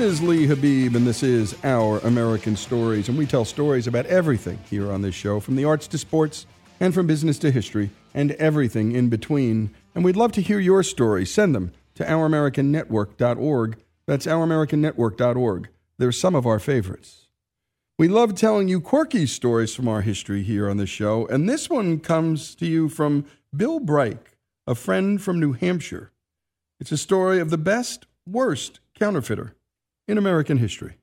This is Lee Habib, and this is Our American Stories. And we tell stories about everything here on this show, from the arts to sports, and from business to history, and everything in between. And we'd love to hear your stories. Send them to ouramericannetwork.org. That's ouramericannetwork.org. They're some of our favorites. We love telling you quirky stories from our history here on the show, and this one comes to you from Bill Brike, a friend from New Hampshire. It's a story of the best, worst counterfeiter in American history.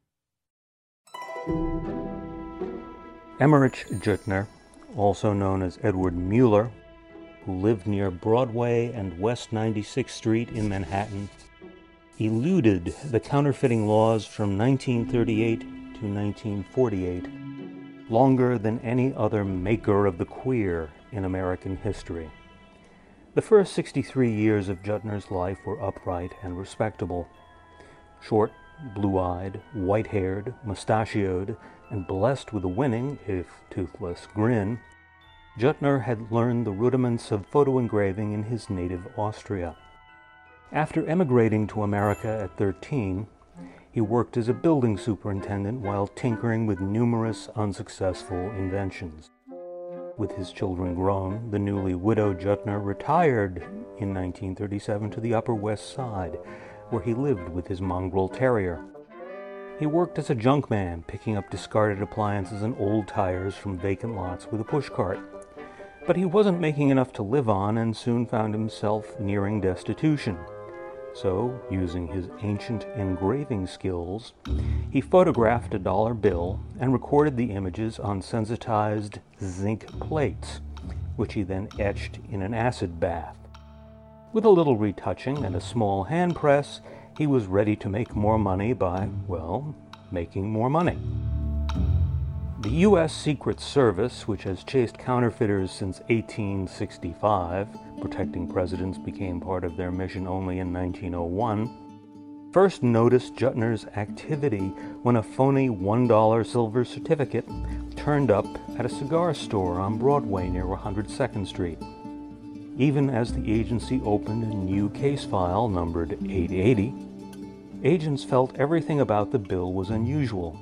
Emmerich Juttner, also known as Edward Mueller, who lived near Broadway and West 96th Street in Manhattan, eluded the counterfeiting laws from 1938 to 1948, longer than any other maker of the queer in American history. The first 63 years of Juttner's life were upright and respectable. Short, blue eyed, white haired, mustachioed, and blessed with a winning, if toothless, grin, Juttner had learned the rudiments of photo engraving in his native Austria. After emigrating to America at 13, he worked as a building superintendent while tinkering with numerous unsuccessful inventions. With his children grown, the newly widowed Juttner retired in 1937 to the Upper West Side, where he lived with his mongrel terrier. He worked as a junkman, picking up discarded appliances and old tires from vacant lots with a pushcart. But he wasn't making enough to live on and soon found himself nearing destitution. So, using his ancient engraving skills, he photographed a dollar bill and recorded the images on sensitized zinc plates, which he then etched in an acid bath. With a little retouching and a small hand press, he was ready to make more money by, well, making more money. The U.S. Secret Service, which has chased counterfeiters since 1865, protecting presidents became part of their mission only in 1901, first noticed Juttner's activity when a phony $1 silver certificate turned up at a cigar store on Broadway near 102nd Street. Even as the agency opened a new case file numbered 880, agents felt everything about the bill was unusual.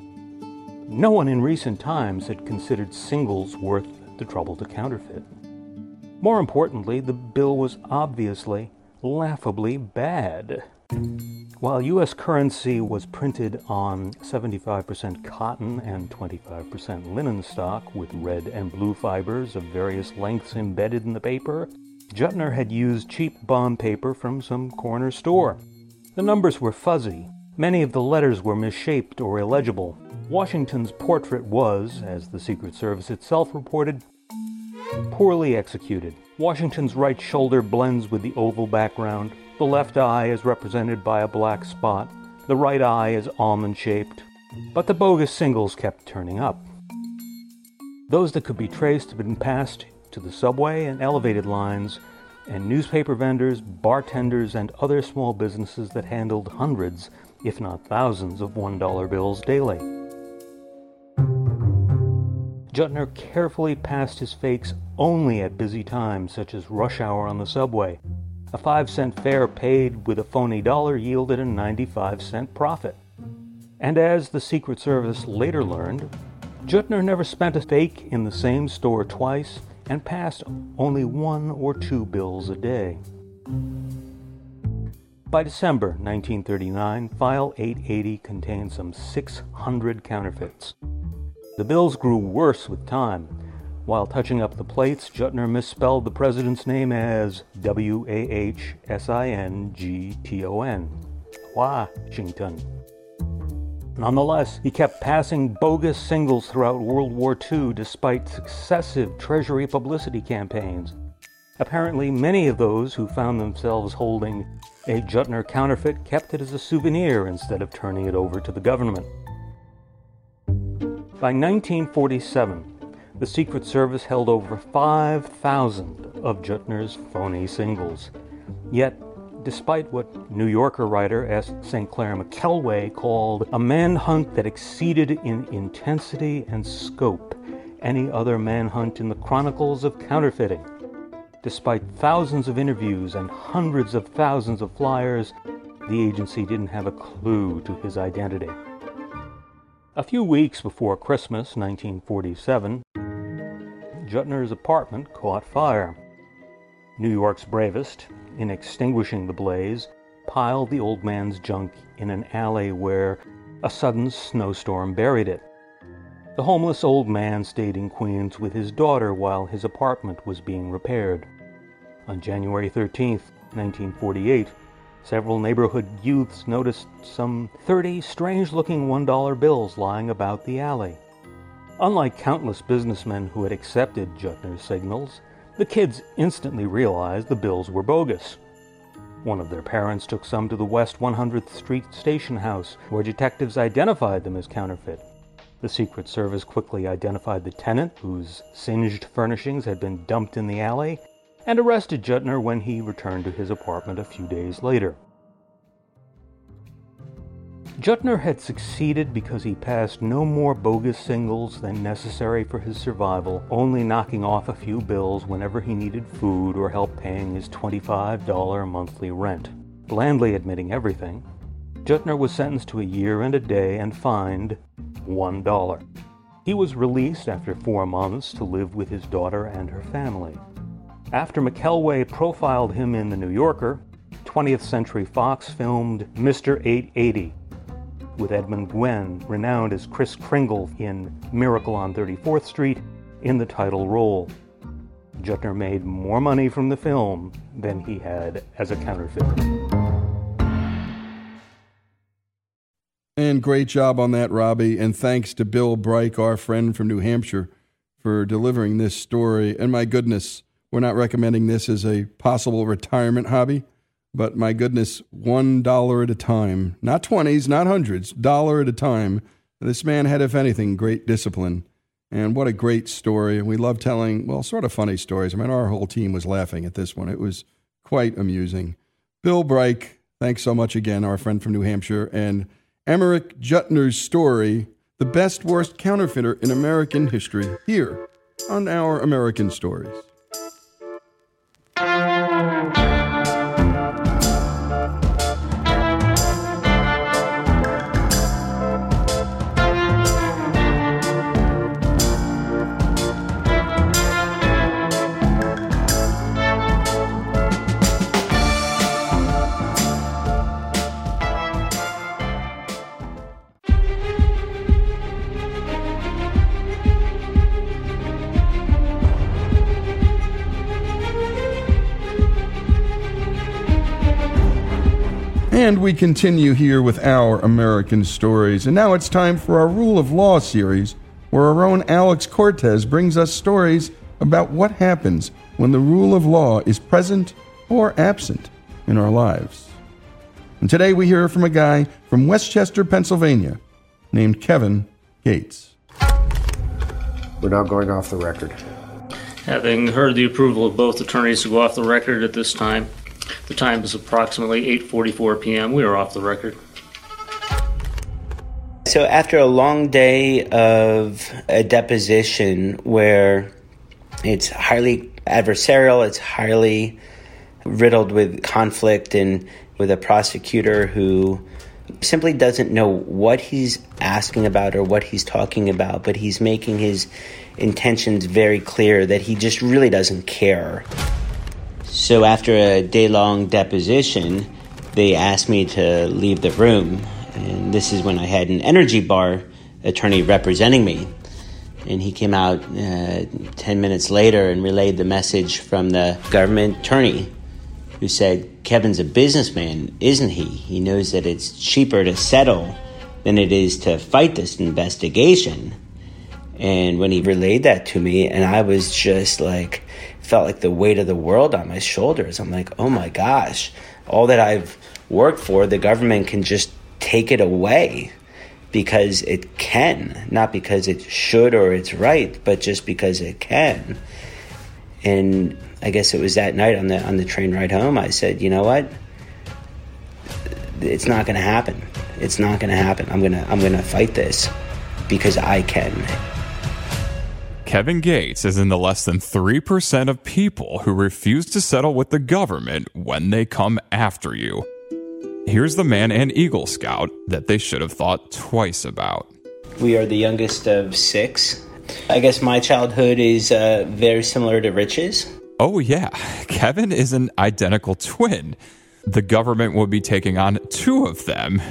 No one in recent times had considered singles worth the trouble to counterfeit. More importantly, the bill was obviously laughably bad. While U.S. currency was printed on 75% cotton and 25% linen stock with red and blue fibers of various lengths embedded in the paper, Juttner had used cheap bond paper from some corner store. The numbers were fuzzy. Many of the letters were misshaped or illegible. Washington's portrait was, as the Secret Service itself reported, poorly executed. Washington's right shoulder blends with the oval background. The left eye is represented by a black spot. The right eye is almond shaped. But the bogus singles kept turning up. Those that could be traced had been passed to the subway and elevated lines, and newspaper vendors, bartenders, and other small businesses that handled hundreds, if not thousands, of $1 bills daily. Juttner carefully passed his fakes only at busy times, such as rush hour on the subway. A five cent fare paid with a phony dollar yielded a 95 cent profit. And as the Secret Service later learned, Juttner never spent a fake in the same store twice and passed only one or two bills a day. By December 1939, File 880 contained some 600 counterfeits. The bills grew worse with time. While touching up the plates, Juttner misspelled the president's name as W A H S I N G T O N. Washington. Nonetheless, he kept passing bogus singles throughout World War II despite successive Treasury publicity campaigns. Apparently, many of those who found themselves holding a Juttner counterfeit kept it as a souvenir instead of turning it over to the government. By 1947, the Secret Service held over 5,000 of Juttner's phony singles. Yet despite what New Yorker writer S. St. Clair McKelway called a manhunt that exceeded in intensity and scope any other manhunt in the chronicles of counterfeiting. Despite thousands of interviews and hundreds of thousands of flyers, the agency didn't have a clue to his identity. A few weeks before Christmas 1947, Juttner's apartment caught fire. New York's bravest, in extinguishing the blaze, piled the old man's junk in an alley where a sudden snowstorm buried it. The homeless old man stayed in Queens with his daughter while his apartment was being repaired. On January 13, 1948, several neighborhood youths noticed some 30 strange looking $1 bills lying about the alley. Unlike countless businessmen who had accepted Juttner's signals, the kids instantly realized the bills were bogus. One of their parents took some to the West 100th Street station house, where detectives identified them as counterfeit. The Secret Service quickly identified the tenant, whose singed furnishings had been dumped in the alley, and arrested Juttner when he returned to his apartment a few days later. Juttner had succeeded because he passed no more bogus singles than necessary for his survival, only knocking off a few bills whenever he needed food or help paying his $25 monthly rent. Blandly admitting everything, Juttner was sentenced to a year and a day and fined $1. He was released after four months to live with his daughter and her family. After McKelway profiled him in The New Yorker, 20th Century Fox filmed Mr. 880, with Edmund Gwenn, renowned as Kris Kringle in Miracle on 34th Street, in the title role. Juttner made more money from the film than he had as a counterfeiter. And great job on that, Robbie. And thanks to Bill Brike, our friend from New Hampshire, for delivering this story. And my goodness, we're not recommending this as a possible retirement hobby. But my goodness, one dollar at a time, not twenties, not hundreds, dollar at a time. This man had, if anything, great discipline. And what a great story. And we love telling, well, sort of funny stories. I mean, our whole team was laughing at this one. It was quite amusing. Bill Brike, thanks so much again, our friend from New Hampshire. And Emmerich Juttner's story, The Best Worst Counterfeiter in American History, here on Our American Stories. We continue here with our American stories. And now it's time for our Rule of Law series, where our own Alex Cortez brings us stories about what happens when the rule of law is present or absent in our lives. And today we hear from a guy from West Chester, Pennsylvania, named Kevin Gates. We're now going off the record. Having heard the approval of both attorneys to go off the record at this time, the time is approximately 8:44 p.m. We are off the record. So after a long day of a deposition where it's highly adversarial, it's highly riddled with conflict and with a prosecutor who simply doesn't know what he's asking about or what he's talking about, but he's making his intentions very clear that he just really doesn't care. So after a day long deposition, they asked me to leave the room. And this is when I had an energy bar attorney representing me. And he came out uh, 10 minutes later and relayed the message from the government attorney who said, Kevin's a businessman, isn't he? He knows that it's cheaper to settle than it is to fight this investigation. And when he relayed that to me, and I was just like, felt like the weight of the world on my shoulders. I'm like, oh my gosh, all that I've worked for, the government can just take it away because it can, not because it should or it's right, but just because it can. And I guess it was that night on the on the train ride home. I said, you know what? It's not going to happen. It's not going to happen. I'm gonna I'm gonna fight this because I can. Kevin Gates is in the less than 3% of people who refuse to settle with the government when they come after you. Here's the man and Eagle Scout that they should have thought twice about. We are the youngest of six. I guess my childhood is uh, very similar to Rich's. Oh, yeah. Kevin is an identical twin. The government will be taking on two of them.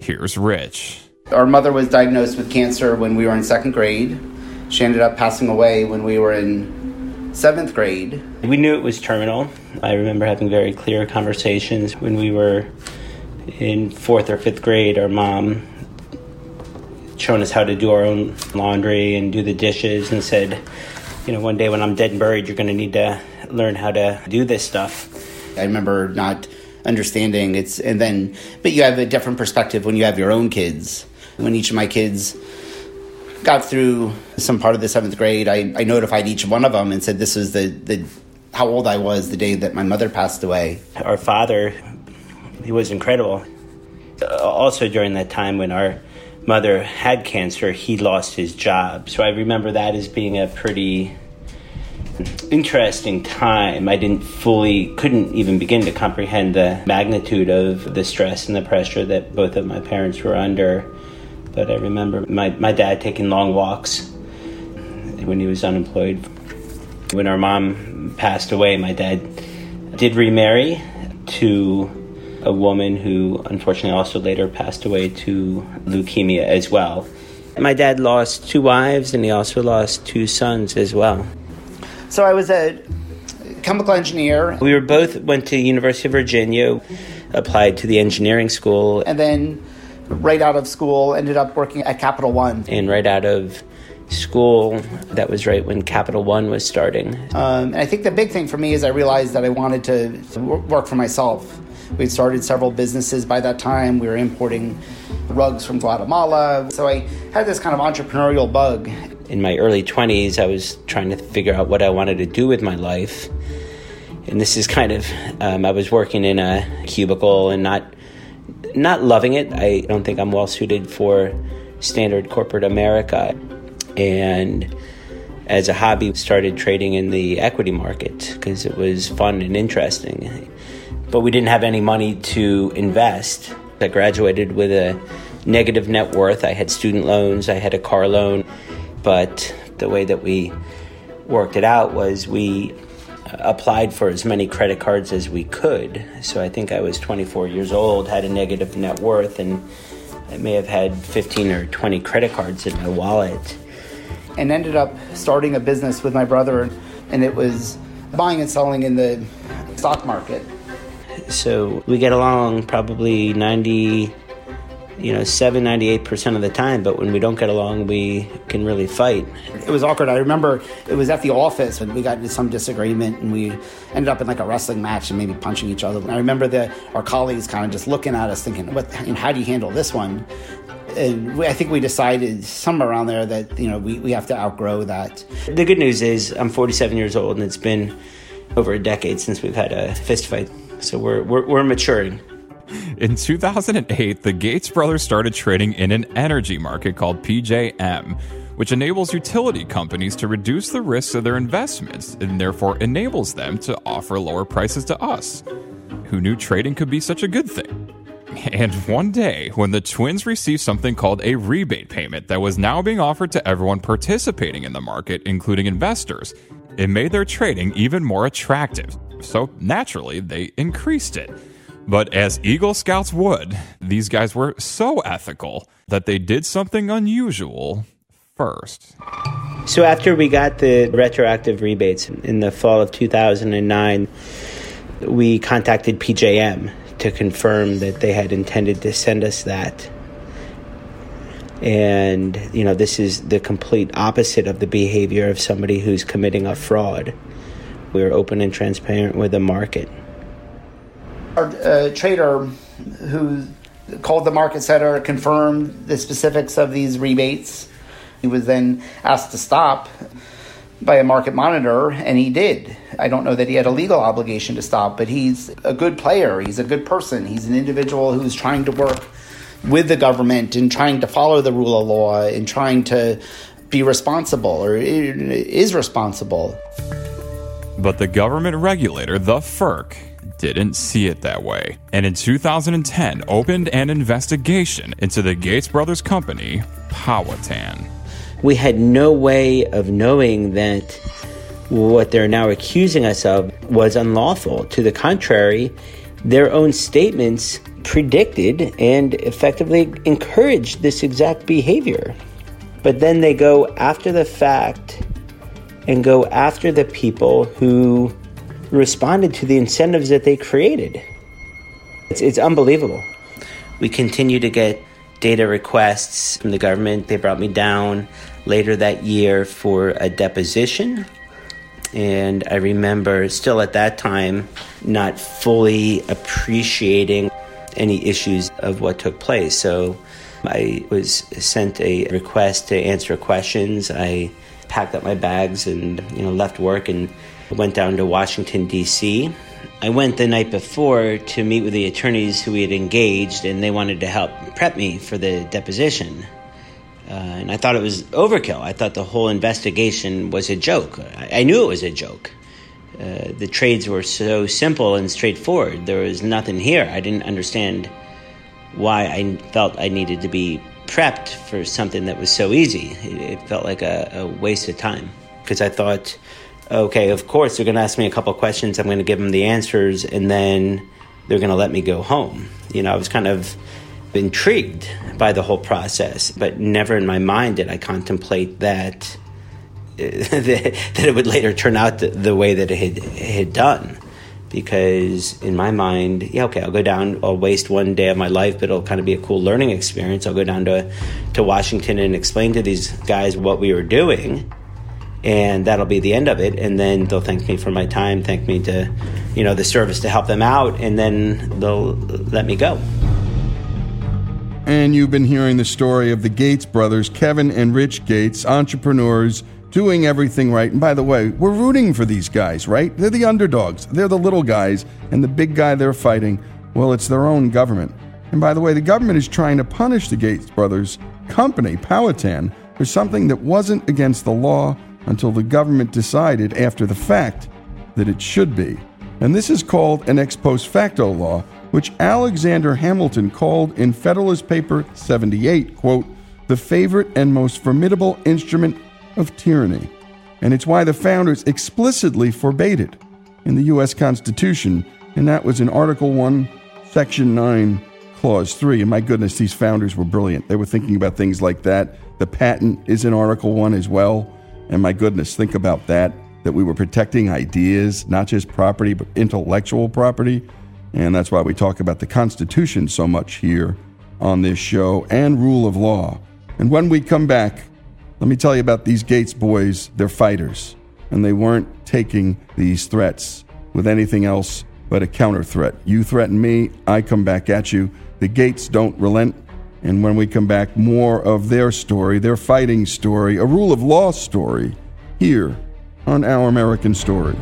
Here's Rich. Our mother was diagnosed with cancer when we were in second grade. She ended up passing away when we were in seventh grade. We knew it was terminal. I remember having very clear conversations when we were in fourth or fifth grade. Our mom showing us how to do our own laundry and do the dishes and said, you know, one day when I'm dead and buried, you're going to need to learn how to do this stuff. I remember not understanding it's, and then, but you have a different perspective when you have your own kids. When each of my kids got through some part of the seventh grade, I, I notified each one of them and said this was the, the how old I was the day that my mother passed away. Our father, he was incredible. Also during that time when our mother had cancer, he lost his job. So I remember that as being a pretty interesting time. I didn't fully, couldn't even begin to comprehend the magnitude of the stress and the pressure that both of my parents were under. But I remember my, my dad taking long walks when he was unemployed. When our mom passed away, my dad did remarry to a woman who unfortunately also later passed away to leukemia as well. My dad lost two wives and he also lost two sons as well. So I was a chemical engineer. We were both went to University of Virginia, applied to the engineering school, and then right out of school ended up working at Capital One. And right out of school, that was right when Capital One was starting. Um, and I think the big thing for me is I realized that I wanted to work for myself. We'd started several businesses by that time. We were importing rugs from Guatemala. So I had this kind of entrepreneurial bug. In my early 20s, I was trying to figure out what I wanted to do with my life. And this is kind of, um, I was working in a cubicle and not, not loving it. I don't think I'm well suited for standard corporate America. And as a hobby, started trading in the equity market because it was fun and interesting but we didn't have any money to invest. I graduated with a negative net worth. I had student loans, I had a car loan, but the way that we worked it out was we applied for as many credit cards as we could. So I think I was 24 years old, had a negative net worth, and I may have had 15 or 20 credit cards in my wallet. And ended up starting a business with my brother, and it was buying and selling in the stock market. So we get along probably 90, you know, 7, 98% of the time, but when we don't get along, we can really fight. It was awkward. I remember it was at the office when we got into some disagreement and we ended up in like a wrestling match and maybe punching each other. And I remember that our colleagues kind of just looking at us thinking, what, you know, how do you handle this one? and we, I think we decided somewhere around there that you know we, we have to outgrow that. The good news is I'm 47 years old and it's been over a decade since we've had a fist fight. So we're, we're, we're maturing. In 2008, the Gates brothers started trading in an energy market called PJM, which enables utility companies to reduce the risks of their investments and therefore enables them to offer lower prices to us. Who knew trading could be such a good thing? And one day, when the twins received something called a rebate payment that was now being offered to everyone participating in the market, including investors, it made their trading even more attractive so naturally they increased it. But as Eagle Scouts would, these guys were so ethical that they did something unusual first. So after we got the retroactive rebates in the fall of 2009, we contacted PJM to confirm that they had intended to send us that. And, you know, this is the complete opposite of the behavior of somebody who's committing a fraud. We were open and transparent with the market. Our uh, trader who called the market setter confirmed the specifics of these rebates. He was then asked to stop by a market monitor, and he did. I don't know that he had a legal obligation to stop, but he's a good player. He's a good person. He's an individual who's trying to work with the government and trying to follow the rule of law and trying to be responsible or is responsible. But the government regulator, the FERC, didn't see it that way, and in 2010 opened an investigation into the Gates Brothers company, Powhatan. We had no way of knowing that what they're now accusing us of was unlawful. To the contrary, their own statements predicted and effectively encouraged this exact behavior. But then they go after the fact and go after the people who responded to the incentives that they created. It's, it's unbelievable. We continue to get data requests from the government. They brought me down later that year for a deposition. And I remember still at that time not fully appreciating any issues of what took place. So I was sent a request to answer questions. I packed up my bags and you know left work and went down to Washington D.C. I went the night before to meet with the attorneys who we had engaged, and they wanted to help prep me for the deposition. Uh, and I thought it was overkill. I thought the whole investigation was a joke. I, I knew it was a joke. Uh, the trades were so simple and straightforward. There was nothing here. I didn't understand why I felt I needed to be prepped for something that was so easy. It, it felt like a, a waste of time because I thought, okay, of course they're going to ask me a couple questions. I'm going to give them the answers, and then they're going to let me go home. You know, I was kind of intrigued by the whole process, but never in my mind did I contemplate that that it would later turn out the, way that it had, it had done. Because in my mind, yeah, okay, I'll go down, I'll waste one day of my life, but it'll kind of be a cool learning experience. I'll go down to, to Washington and explain to these guys what we were doing, and that'll be the end of it. And then they'll thank me for my time, thank me to, you know, the service to help them out, and then they'll let me go. And you've been hearing the story of the Gates brothers, Kevin and Rich Gates, entrepreneurs doing everything right. And by the way, we're rooting for these guys, right? They're the underdogs, they're the little guys, and the big guy they're fighting, well, it's their own government. And by the way, the government is trying to punish the Gates brothers' company, Powhatan, for something that wasn't against the law until the government decided after the fact that it should be. And this is called an ex post facto law, which Alexander Hamilton called in Federalist Paper 78, quote, the favorite and most formidable instrument of tyranny. And it's why the founders explicitly forbade it in the U.S. Constitution, and that was in Article 1, Section 9, Clause 3. And my goodness, these founders were brilliant. They were thinking about things like that. The patent is in Article 1 as well. And my goodness, think about that that we were protecting ideas, not just property, but intellectual property. And that's why we talk about the Constitution so much here on this show and rule of law. And when we come back, let me tell you about these Gates boys. They're fighters, and they weren't taking these threats with anything else but a counter threat. You threaten me, I come back at you. The Gates don't relent. And when we come back, more of their story, their fighting story, a rule of law story, here on Our American Story.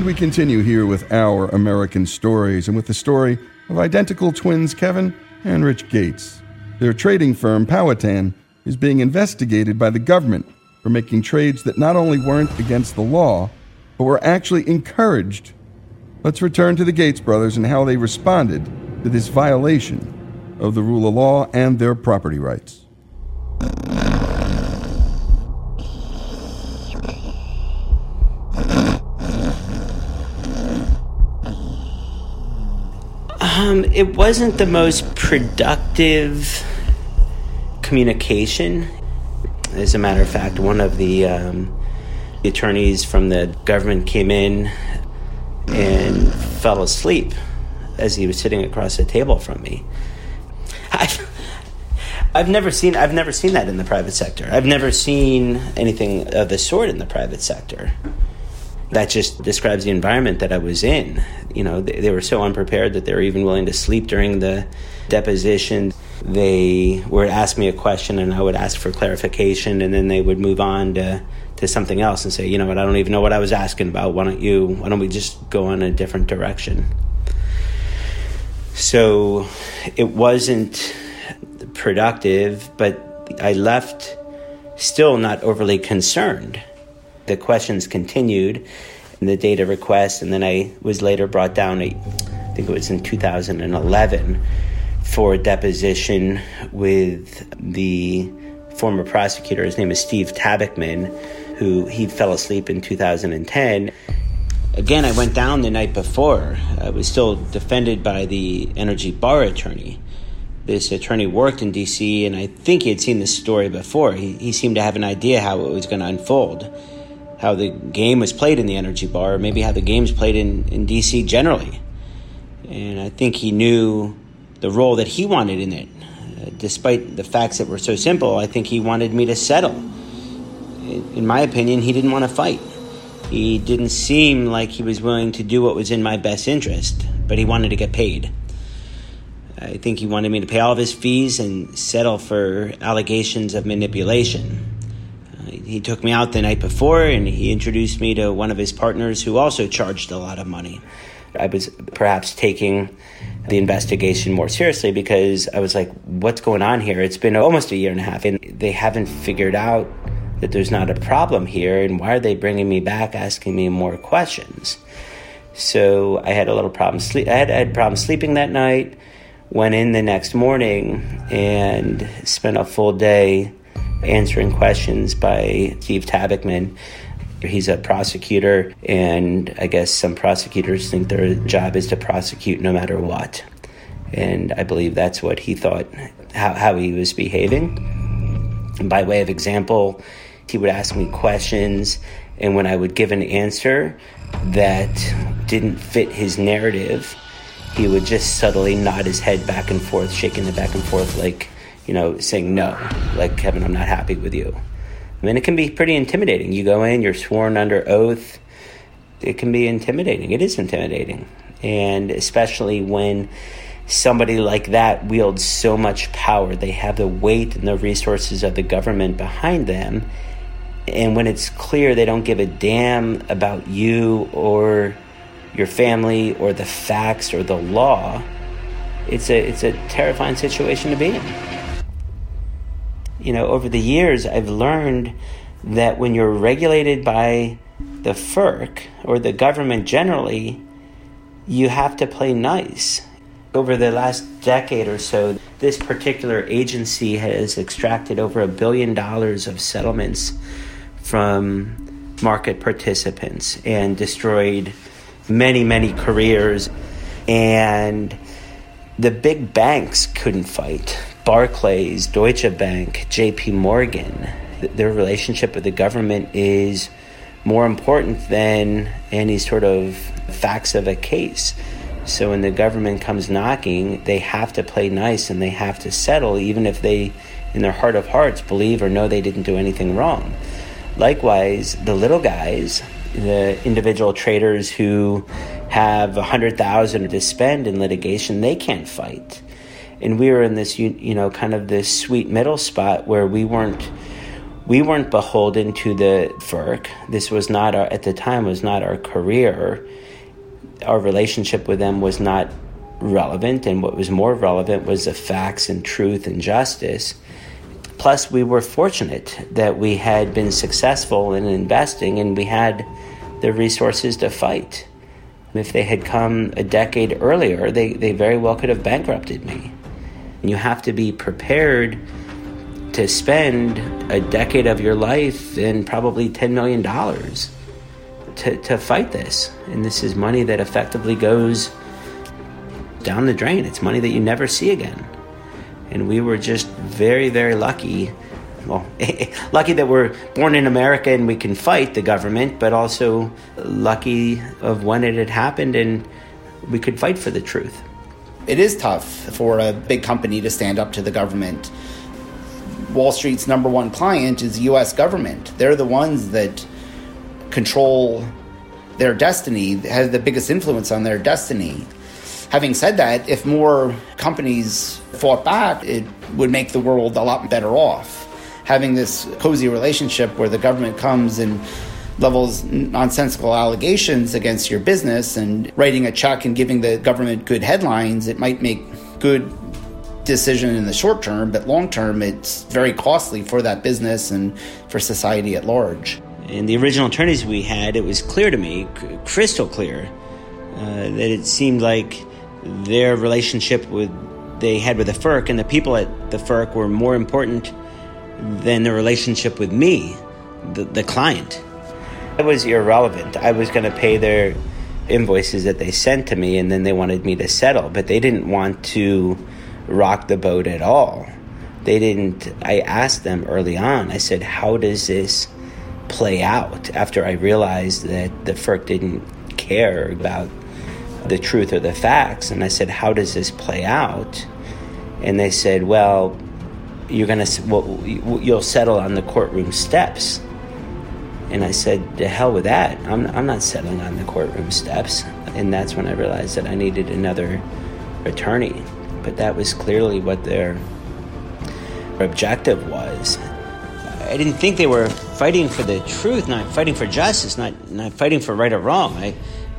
And we continue here with our American stories and with the story of identical twins Kevin and Rich Gates. Their trading firm, Powhatan, is being investigated by the government for making trades that not only weren't against the law, but were actually encouraged. Let's return to the Gates brothers and how they responded to this violation of the rule of law and their property rights. Um, it wasn't the most productive communication. As a matter of fact, one of the um, attorneys from the government came in and fell asleep as he was sitting across the table from me. I've, I've never seen I've never seen that in the private sector. I've never seen anything of the sort in the private sector. That just describes the environment that I was in. You know, they, they were so unprepared that they were even willing to sleep during the deposition. They would ask me a question and I would ask for clarification and then they would move on to to something else and say, you know what, I don't even know what I was asking about. Why don't you why don't we just go in a different direction? So it wasn't productive, but I left still not overly concerned. The questions continued, and the data request, and then I was later brought down, I think it was in 2011, for a deposition with the former prosecutor. His name is Steve Tabackman, who he fell asleep in 2010. Again, I went down the night before. I was still defended by the energy bar attorney. This attorney worked in DC, and I think he had seen this story before. He, he seemed to have an idea how it was going to unfold, how the game was played in the energy bar, or maybe how the game's played in, in DC generally. And I think he knew the role that he wanted in it. Uh, despite the facts that were so simple, I think he wanted me to settle. In, in my opinion, he didn't want to fight. He didn't seem like he was willing to do what was in my best interest, but he wanted to get paid. I think he wanted me to pay all of his fees and settle for allegations of manipulation. He took me out the night before and he introduced me to one of his partners who also charged a lot of money. I was perhaps taking the investigation more seriously because I was like, what's going on here? It's been almost a year and a half and they haven't figured out that there's not a problem here, and why are they bringing me back asking me more questions? So I had a little problem sleep. I had, I had problems sleeping that night. Went in the next morning and spent a full day answering questions by Steve Tabackman. He's a prosecutor, and I guess some prosecutors think their job is to prosecute no matter what. And I believe that's what he thought, how, how he was behaving. And by way of example, he would ask me questions, and when I would give an answer that didn't fit his narrative, he would just subtly nod his head back and forth, shaking it back and forth, like, you know, saying no, like, Kevin, I'm not happy with you. I mean, it can be pretty intimidating. You go in, you're sworn under oath. It can be intimidating. It is intimidating. And especially when somebody like that wields so much power, they have the weight and the resources of the government behind them and when it's clear they don't give a damn about you or your family or the facts or the law, it's a it's a terrifying situation to be in. You know, over the years I've learned that when you're regulated by the FERC or the government generally, you have to play nice. Over the last decade or so, this particular agency has extracted over a billion dollars of settlements from market participants and destroyed many, many careers. And the big banks couldn't fight. Barclays, Deutsche Bank, JP Morgan, their relationship with the government is more important than any sort of facts of a case. So when the government comes knocking, they have to play nice and they have to settle, even if they, in their heart of hearts, believe or know they didn't do anything wrong. Likewise, the little guys, the individual traders who have a hundred thousand to spend in litigation, they can't fight. And we were in this, you know, kind of this sweet middle spot where we weren't, we weren't beholden to the FERC. This was not our, at the time, was not our career. Our relationship with them was not relevant, and what was more relevant was the facts and truth and justice. Plus, we were fortunate that we had been successful in investing and we had the resources to fight. If they had come a decade earlier, they, they very well could have bankrupted me. You have to be prepared to spend a decade of your life and probably $10 million to, to fight this. And this is money that effectively goes down the drain. It's money that you never see again and we were just very, very lucky. Well, lucky that we're born in America and we can fight the government, but also lucky of when it had happened and we could fight for the truth. It is tough for a big company to stand up to the government. Wall Street's number one client is the US government. They're the ones that control their destiny, have the biggest influence on their destiny. Having said that, if more companies fought back, it would make the world a lot better off. Having this cozy relationship where the government comes and levels nonsensical allegations against your business and writing a check and giving the government good headlines, it might make good decision in the short term, but long term, it's very costly for that business and for society at large. In the original attorneys we had, it was clear to me, crystal clear, uh, that it seemed like their relationship with they had with the FERC and the people at the FERC were more important than the relationship with me, the, the client. It was irrelevant. I was going to pay their invoices that they sent to me, and then they wanted me to settle, but they didn't want to rock the boat at all. They didn't. I asked them early on, I said, How does this play out? After I realized that the FERC didn't care about the truth or the facts. And I said, How does this play out? And they said, Well, you're going to, well, you'll settle on the courtroom steps. And I said, To hell with that. I'm, I'm not settling on the courtroom steps. And that's when I realized that I needed another attorney but that was clearly what their objective was. I didn't think they were fighting for the truth, not fighting for justice, not, not fighting for right or wrong. I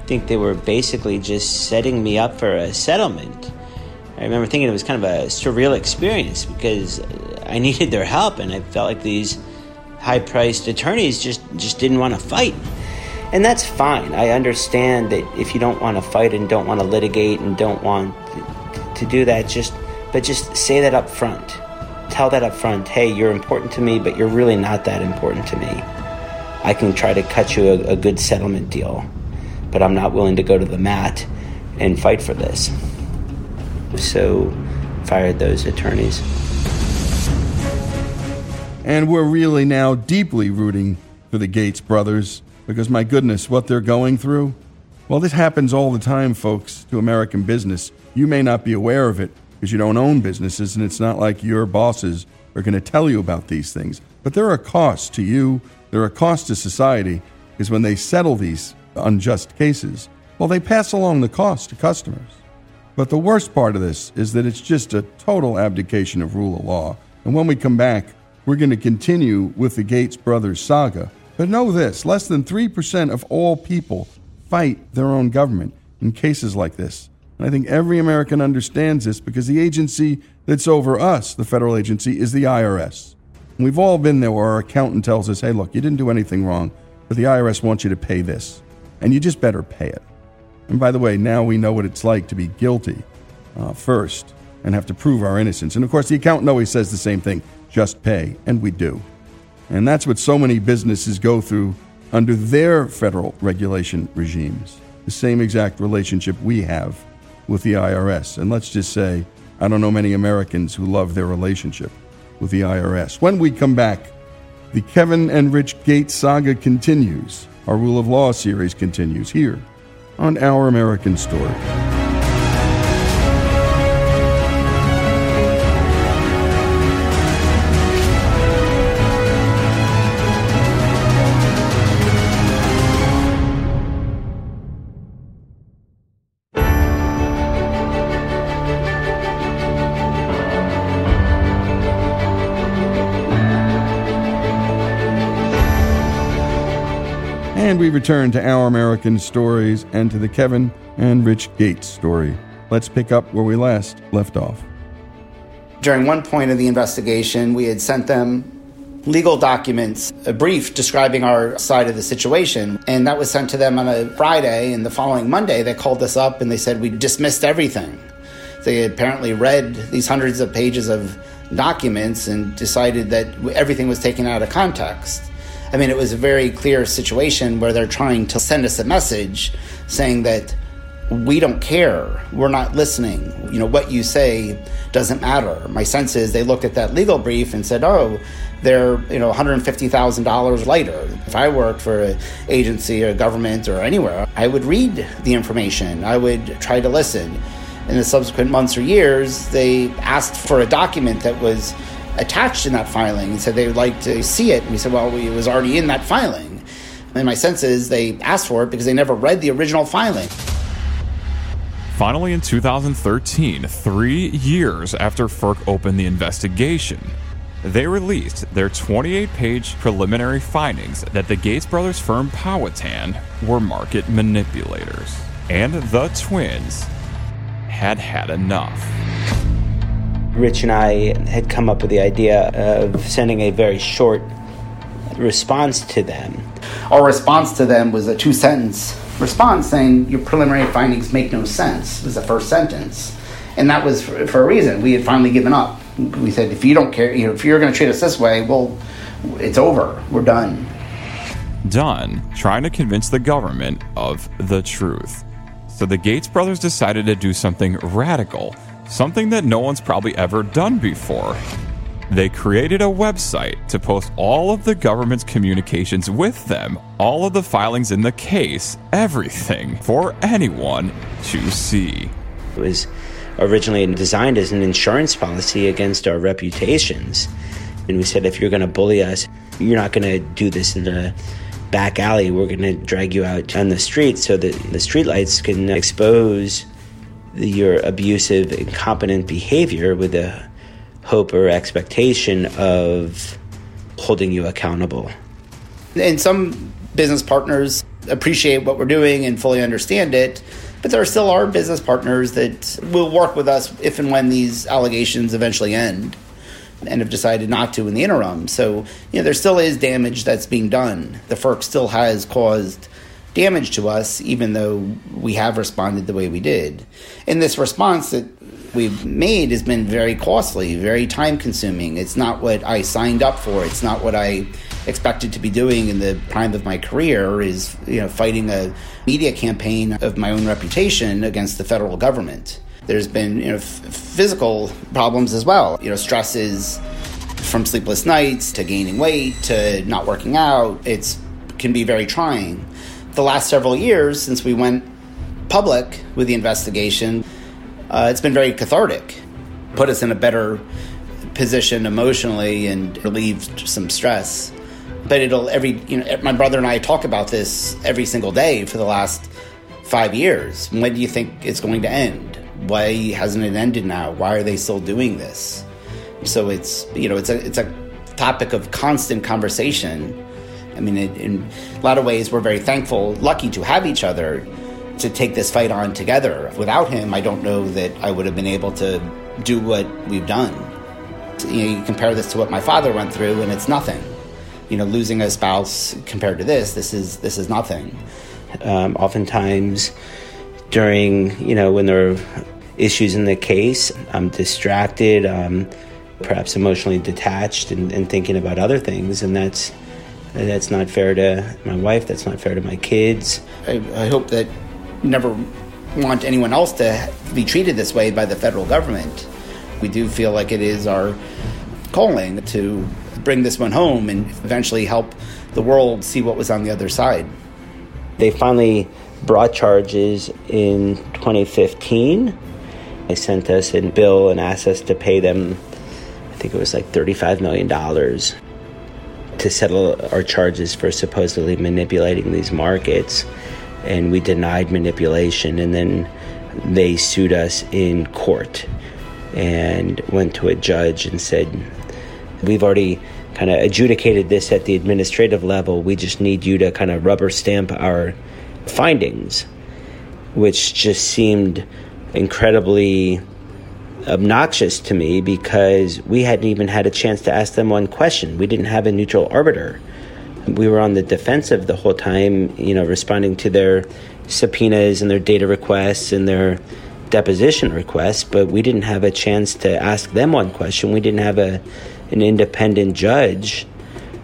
think they were basically just setting me up for a settlement. I remember thinking it was kind of a surreal experience because I needed their help and I felt like these high priced attorneys just, just didn't want to fight. And that's fine. I understand that if you don't want to fight and don't want to litigate and don't want to do that, just but just say that up front. Tell that up front. Hey, you're important to me, but you're really not that important to me. I can try to cut you a, a good settlement deal, but I'm not willing to go to the mat and fight for this. So, fired those attorneys. And we're really now deeply rooting for the Gates brothers because, my goodness, what they're going through. Well, this happens all the time, folks, to American business. You may not be aware of it because you don't own businesses, and it's not like your bosses are going to tell you about these things. But there are costs to you, there are costs to society, because when they settle these unjust cases, well, they pass along the cost to customers. But the worst part of this is that it's just a total abdication of rule of law. And when we come back, we're going to continue with the Gates brothers saga. But know this less than 3% of all people fight their own government in cases like this. And I think every American understands this because the agency that's over us, the federal agency, is the IRS. And we've all been there where our accountant tells us, hey, look, you didn't do anything wrong, but the IRS wants you to pay this. And you just better pay it. And by the way, now we know what it's like to be guilty uh, first and have to prove our innocence. And of course, the accountant always says the same thing just pay. And we do. And that's what so many businesses go through under their federal regulation regimes. The same exact relationship we have with the IRS. And let's just say, I don't know many Americans who love their relationship with the IRS. When we come back, the Kevin and Rich Gates saga continues. Our Rule of Law series continues here on Our American Story. We return to Our American Stories and to the Kevin and Rich Gates story. Let's pick up where we last left off. During one point of the investigation, we had sent them legal documents, a brief describing our side of the situation. And that was sent to them on a Friday. And the following Monday, they called us up and they said we dismissed everything. They apparently read these hundreds of pages of documents and decided that everything was taken out of context. I mean, it was a very clear situation where they're trying to send us a message saying that we don't care. We're not listening. You know, what you say doesn't matter. My sense is they looked at that legal brief and said, oh, they're, you know, $150,000 lighter. If I worked for an agency or government or anywhere, I would read the information. I would try to listen. In the subsequent months or years, they asked for a document that was attached in that filing and said they would like to see it. And we said, well, it was already in that filing. And my sense is they asked for it because they never read the original filing. Finally, in 2013, three years after FERC opened the investigation, they released their 28 page preliminary findings that the Gates brothers firm Powhatan were market manipulators. And the twins had had enough. Rich and I had come up with the idea of sending a very short response to them. Our response to them was a two sentence response saying, Your preliminary findings make no sense, was the first sentence. And that was for, for a reason. We had finally given up. We said, If you don't care, you know, if you're going to treat us this way, well, it's over. We're done. Done trying to convince the government of the truth. So the Gates brothers decided to do something radical, something that no one's probably ever done before. They created a website to post all of the government's communications with them, all of the filings in the case, everything for anyone to see. It was originally designed as an insurance policy against our reputations. And we said, if you're going to bully us, you're not going to do this in the back alley. We're going to drag you out on the street so that the streetlights can expose your abusive, incompetent behavior with the hope or expectation of holding you accountable. And some business partners appreciate what we're doing and fully understand it, but there still are business partners that will work with us if and when these allegations eventually end and have decided not to in the interim. So, you know, there still is damage that's being done. The FERC still has caused damage to us, even though we have responded the way we did. And this response that we've made has been very costly, very time consuming. It's not what I signed up for. It's not what I expected to be doing in the prime of my career is, you know, fighting a media campaign of my own reputation against the federal government. There's been, you know, f- physical problems as well. You know, stresses from sleepless nights to gaining weight to not working out. It's can be very trying. The last several years since we went public with the investigation, uh, it's been very cathartic, put us in a better position emotionally and relieved some stress. But it'll every you know my brother and I talk about this every single day for the last five years. When do you think it's going to end? Why hasn't it ended now? Why are they still doing this? So it's you know it's a it's a topic of constant conversation. I mean, it, in a lot of ways, we're very thankful, lucky to have each other to take this fight on together. Without him, I don't know that I would have been able to do what we've done. You know, you compare this to what my father went through, and it's nothing. You know, losing a spouse compared to this, this is this is nothing. Um, oftentimes, during you know when there are issues in the case, I'm distracted, um, perhaps emotionally detached, and, and thinking about other things, and that's Uh, that's not fair to my wife. That's not fair to my kids. I, I hope that never want anyone else to be treated this way by the federal government. We do feel like it is our calling to bring this one home and eventually help the world see what was on the other side. They finally brought charges in 2015. They sent us a bill and asked us to pay them, I think it was like $35 million to settle our charges for supposedly manipulating these markets and we denied manipulation. And then they sued us in court and went to a judge and said, We've already kind of adjudicated this at the administrative level. We just need you to kind of rubber stamp our findings, which just seemed incredibly obnoxious to me because we hadn't even had a chance to ask them one question. We didn't have a neutral arbiter we were on the defensive the whole time, you know, responding to their subpoenas and their data requests and their deposition requests, but we didn't have a chance to ask them one question. We didn't have a an independent judge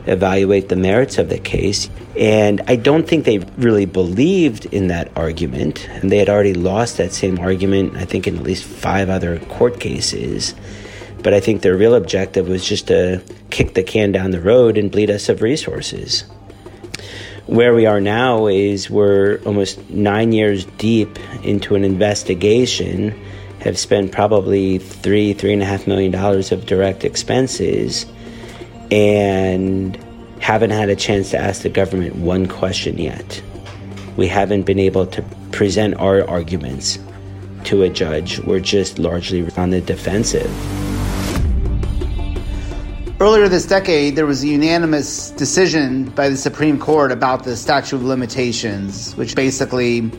evaluate the merits of the case. And I don't think they really believed in that argument. And they had already lost that same argument, I think, in at least five other court cases. But I think their real objective was just to kick the can down the road and bleed us of resources. Where we are now is we're almost nine years deep into an investigation, have spent probably three, three and a half million dollars of direct expenses and haven't had a chance to ask the government one question yet. We haven't been able to present our arguments to a judge. We're just largely on the defensive. Earlier this decade, there was a unanimous decision by the Supreme Court about the statute of limitations, which basically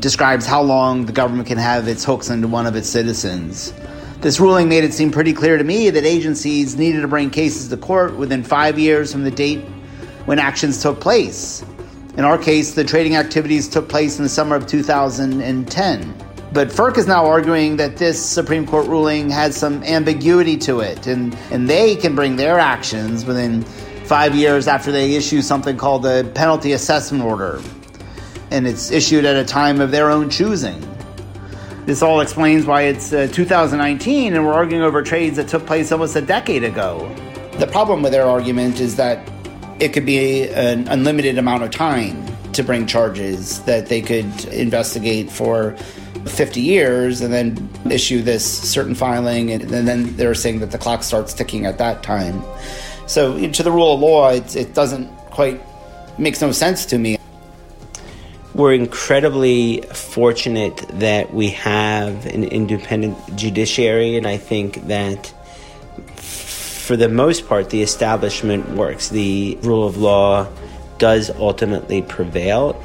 describes how long the government can have its hooks into one of its citizens. This ruling made it seem pretty clear to me that agencies needed to bring cases to court within five years from the date when actions took place. In our case, the trading activities took place in the summer of 2010. But FERC is now arguing that this Supreme Court ruling has some ambiguity to it, and, and they can bring their actions within five years after they issue something called the penalty assessment order. And it's issued at a time of their own choosing. This all explains why it's uh, 2019 and we're arguing over trades that took place almost a decade ago. The problem with their argument is that it could be an unlimited amount of time to bring charges that they could investigate for 50 years and then issue this certain filing, and, and then they're saying that the clock starts ticking at that time. So, to the rule of law, it, it doesn't quite makes no sense to me. We're incredibly fortunate that we have an independent judiciary, and I think that for the most part, the establishment works. The rule of law does ultimately prevail.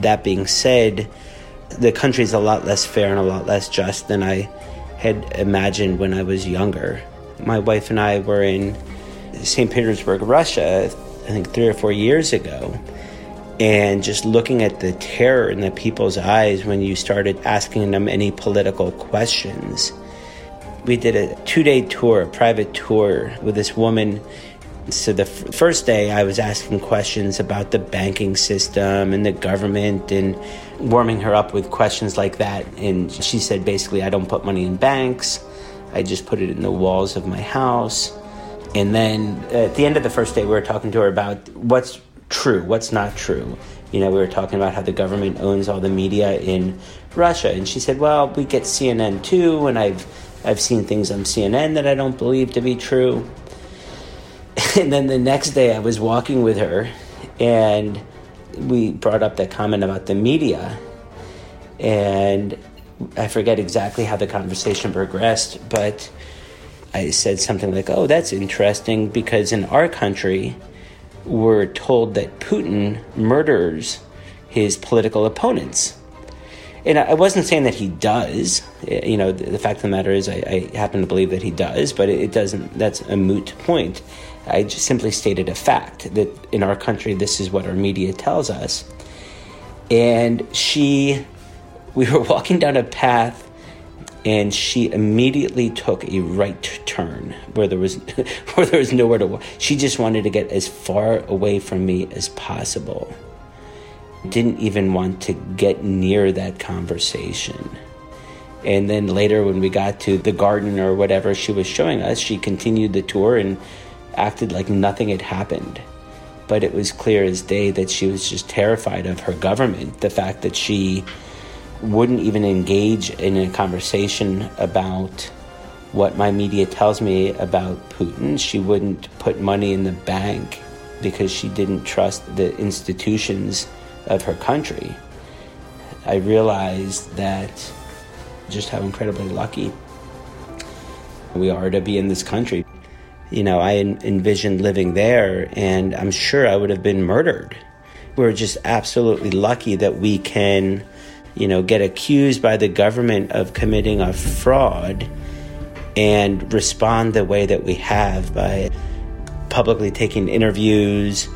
That being said, the country is a lot less fair and a lot less just than I had imagined when I was younger. My wife and I were in St. Petersburg, Russia, I think three or four years ago, and just looking at the terror in the people's eyes when you started asking them any political questions. We did a two day tour, a private tour with this woman so the f- first day, I was asking questions about the banking system and the government and warming her up with questions like that. And she said basically, I don't put money in banks, I just put it in the walls of my house. And then uh, at the end of the first day, we were talking to her about what's true, what's not true. You know, we were talking about how the government owns all the media in Russia. And she said, Well, we get CNN too, and I've, I've seen things on CNN that I don't believe to be true. And then the next day, I was walking with her, and we brought up that comment about the media. And I forget exactly how the conversation progressed, but I said something like, Oh, that's interesting because in our country, we're told that Putin murders his political opponents. And I wasn't saying that he does. Eh, you know, the, fact of the matter is, I, I happen to believe that he does, but it doesn't, that's a moot point. I just simply stated a fact that in our country, this is what our media tells us. And she, we were walking down a path, and she immediately took a right turn where there was where there was nowhere to walk. She just wanted to get as far away from me as possible. Didn't even want to get near that conversation. And then later, when we got to the garden or whatever she was showing us, she continued the tour and acted like nothing had happened. But it was clear as day that she was just terrified of her government. The fact that she wouldn't even engage in a conversation about what my media tells me about Putin. She wouldn't put money in the bank because she didn't trust the institutions of her country. I realized that just how incredibly lucky we are to be in this country you know, I envisioned living there, and I'm sure I would have been murdered. We're just absolutely lucky that we can, you know, get accused by the government of committing a fraud and respond the way that we have by publicly taking interviews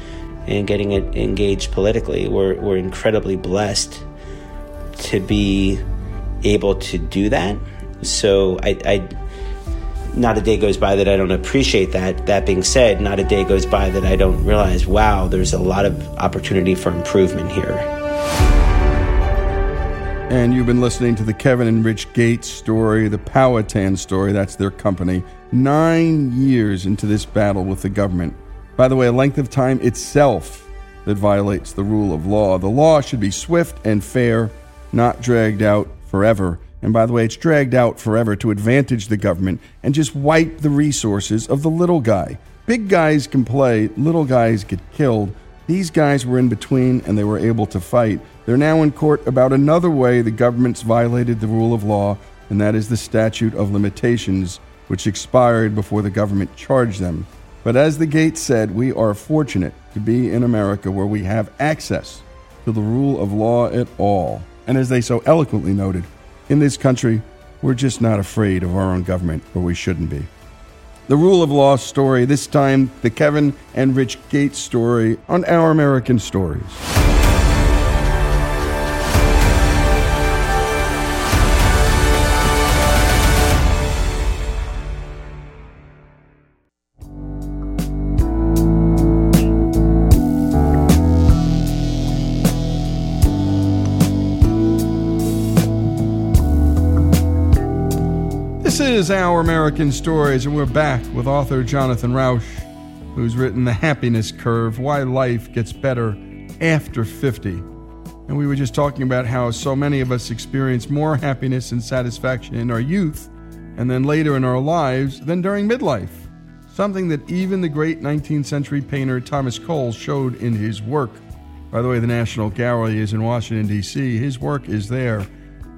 and getting engaged politically. We're, we're incredibly blessed to be able to do that. So I, I not a day goes by that I don't appreciate that. That being said, not a day goes by that I don't realize, wow, there's a lot of opportunity for improvement here. And you've been listening to the Kevin and Rich Gates story, the Powhatan story. That's their company. Nine years into this battle with the government. By the way, a length of time itself that violates the rule of law. The law should be swift and fair, not dragged out forever And by the way, it's dragged out forever to advantage the government and just wipe the resources of the little guy. Big guys can play, little guys get killed. These guys were in between and they were able to fight. They're now in court about another way the government's violated the rule of law, and that is the statute of limitations, which expired before the government charged them. But as the Gates said, we are fortunate to be in America where we have access to the rule of law at all. And as they so eloquently noted, in this country, we're just not afraid of our own government, or we shouldn't be. The rule of law story, this time the Kevin and Rich Gates story on Our American Stories. Is Our American Stories, and we're back with author Jonathan Rauch, who's written The Happiness Curve Why Life Gets Better After 50. And we were just talking about how so many of us experience more happiness and satisfaction in our youth and then later in our lives than during midlife. Something that even the great 19th century painter Thomas Cole showed in his work. By the way, the National Gallery is in Washington, D.C. His work is there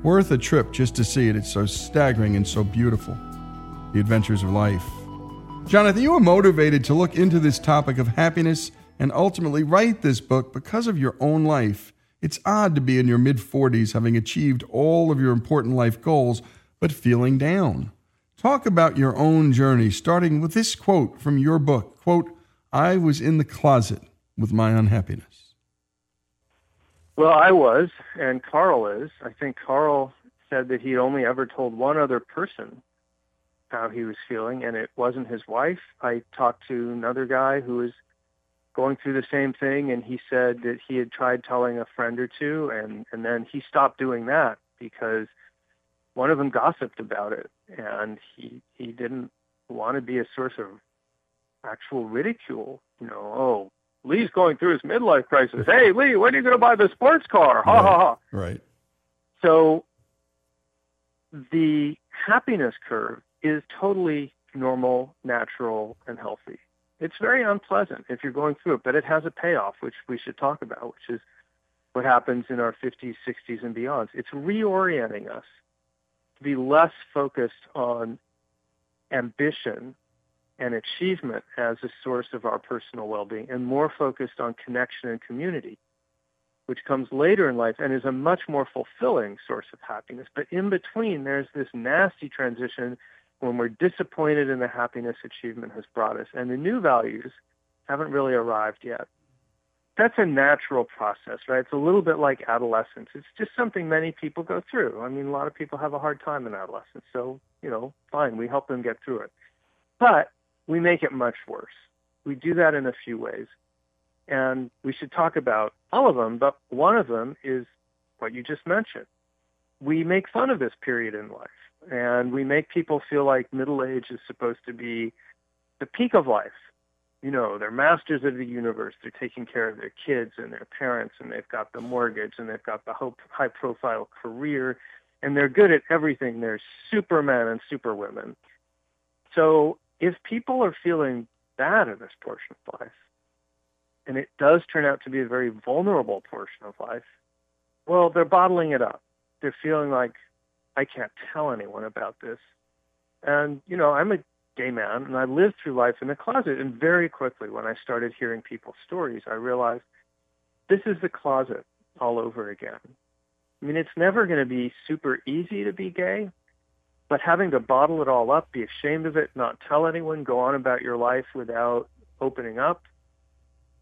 Worth a trip just to see it. It's so staggering and so beautiful. The adventures of life. Jonathan, you were motivated to look into this topic of happiness and ultimately write this book because of your own life. It's odd to be in your mid 40s having achieved all of your important life goals, but feeling down. Talk about your own journey, starting with this quote from your book quote, I was in the closet with my unhappiness. Well, I was, and Carl is. I think Carl said that he'd only ever told one other person how he was feeling, and it wasn't his wife. I talked to another guy who was going through the same thing, and he said that he had tried telling a friend or two, and, and then he stopped doing that because one of them gossiped about it, and he he didn't want to be a source of actual ridicule. You know, oh, Lee's going through his midlife crisis. Hey, Lee, when are you going to buy the sports car? Ha right. ha ha. Right. So the happiness curve is totally normal, natural, and healthy. It's very unpleasant if you're going through it, but it has a payoff, which we should talk about, which is what happens in our 50s, 60s, and beyond. It's reorienting us to be less focused on ambition and achievement as a source of our personal well-being and more focused on connection and community, which comes later in life and is a much more fulfilling source of happiness. But in between, there's this nasty transition when we're disappointed in the happiness achievement has brought us and the new values haven't really arrived yet. That's a natural process, right? It's a little bit like adolescence. It's just something many people go through. I mean, a lot of people have a hard time in adolescence. So, you know, fine, we help them get through it. But we make it much worse. We do that in a few ways. And we should talk about all of them, but one of them is what you just mentioned. We make fun of this period in life, and we make people feel like middle age is supposed to be the peak of life. You know, they're masters of the universe. They're taking care of their kids and their parents, and they've got the mortgage, and they've got the high profile career, and they're good at everything. They're supermen and superwomen. So if people are feeling bad in this portion of life, and it does turn out to be a very vulnerable portion of life, well, they're bottling it up. They're feeling like, I can't tell anyone about this. And, you know, I'm a gay man, and I lived through life in the closet. And very quickly, when I started hearing people's stories, I realized this is the closet all over again. I mean, it's never going to be super easy to be gay, but having to bottle it all up, be ashamed of it, not tell anyone, go on about your life without opening up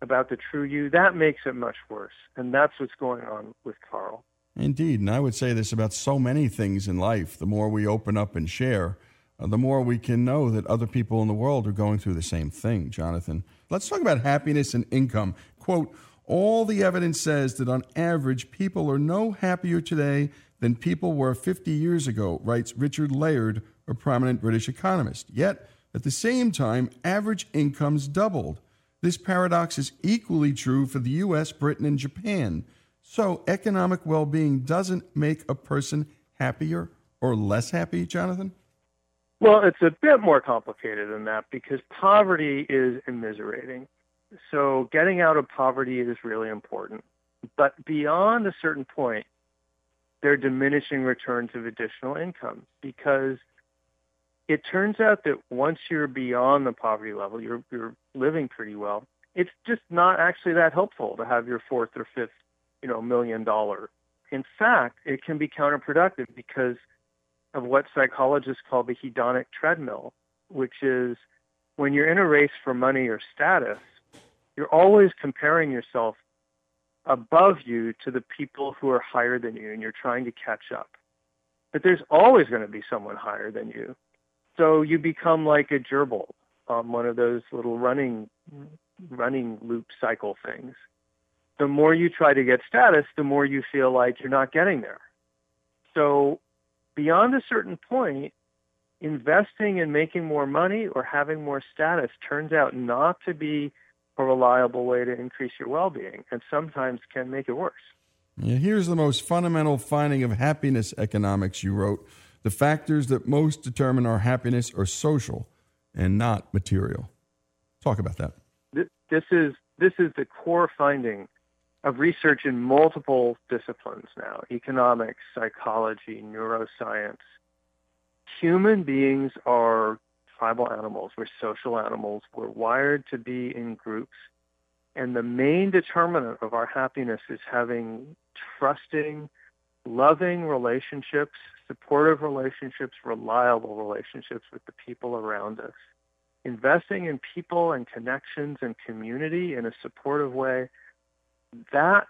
about the true you, that makes it much worse. And that's what's going on with Carl. Indeed. And I would say this about so many things in life. The more we open up and share, uh, the more we can know that other people in the world are going through the same thing, Jonathan. Let's talk about happiness and income. Quote, all the evidence says that on average, people are no happier today than people were 50 years ago, writes Richard Layard, a prominent British economist. Yet, at the same time, average incomes doubled. This paradox is equally true for the US, Britain, and Japan. So, economic well being doesn't make a person happier or less happy, Jonathan? Well, it's a bit more complicated than that because poverty is immiserating. So getting out of poverty is really important. But beyond a certain point, there are diminishing returns of additional income because it turns out that once you're beyond the poverty level, you're, you're living pretty well. It's just not actually that helpful to have your fourth or fifth, you know, million dollar. In fact, it can be counterproductive because of what psychologists call the hedonic treadmill, which is when you're in a race for money or status, you're always comparing yourself above you to the people who are higher than you and you're trying to catch up. But there's always going to be someone higher than you. So you become like a gerbil on one of those little running running loop cycle things. The more you try to get status, the more you feel like you're not getting there. So beyond a certain point, investing in making more money or having more status turns out not to be a reliable way to increase your well-being and sometimes can make it worse. Yeah, here's the most fundamental finding of happiness economics you wrote. The factors that most determine our happiness are social and not material. Talk about that. This is this is the core finding of research in multiple disciplines now economics, psychology, neuroscience. Human beings are tribal animals, we're social animals, we're wired to be in groups. And the main determinant of our happiness is having trusting, loving relationships, supportive relationships, reliable relationships with the people around us. Investing in people and connections and community in a supportive way that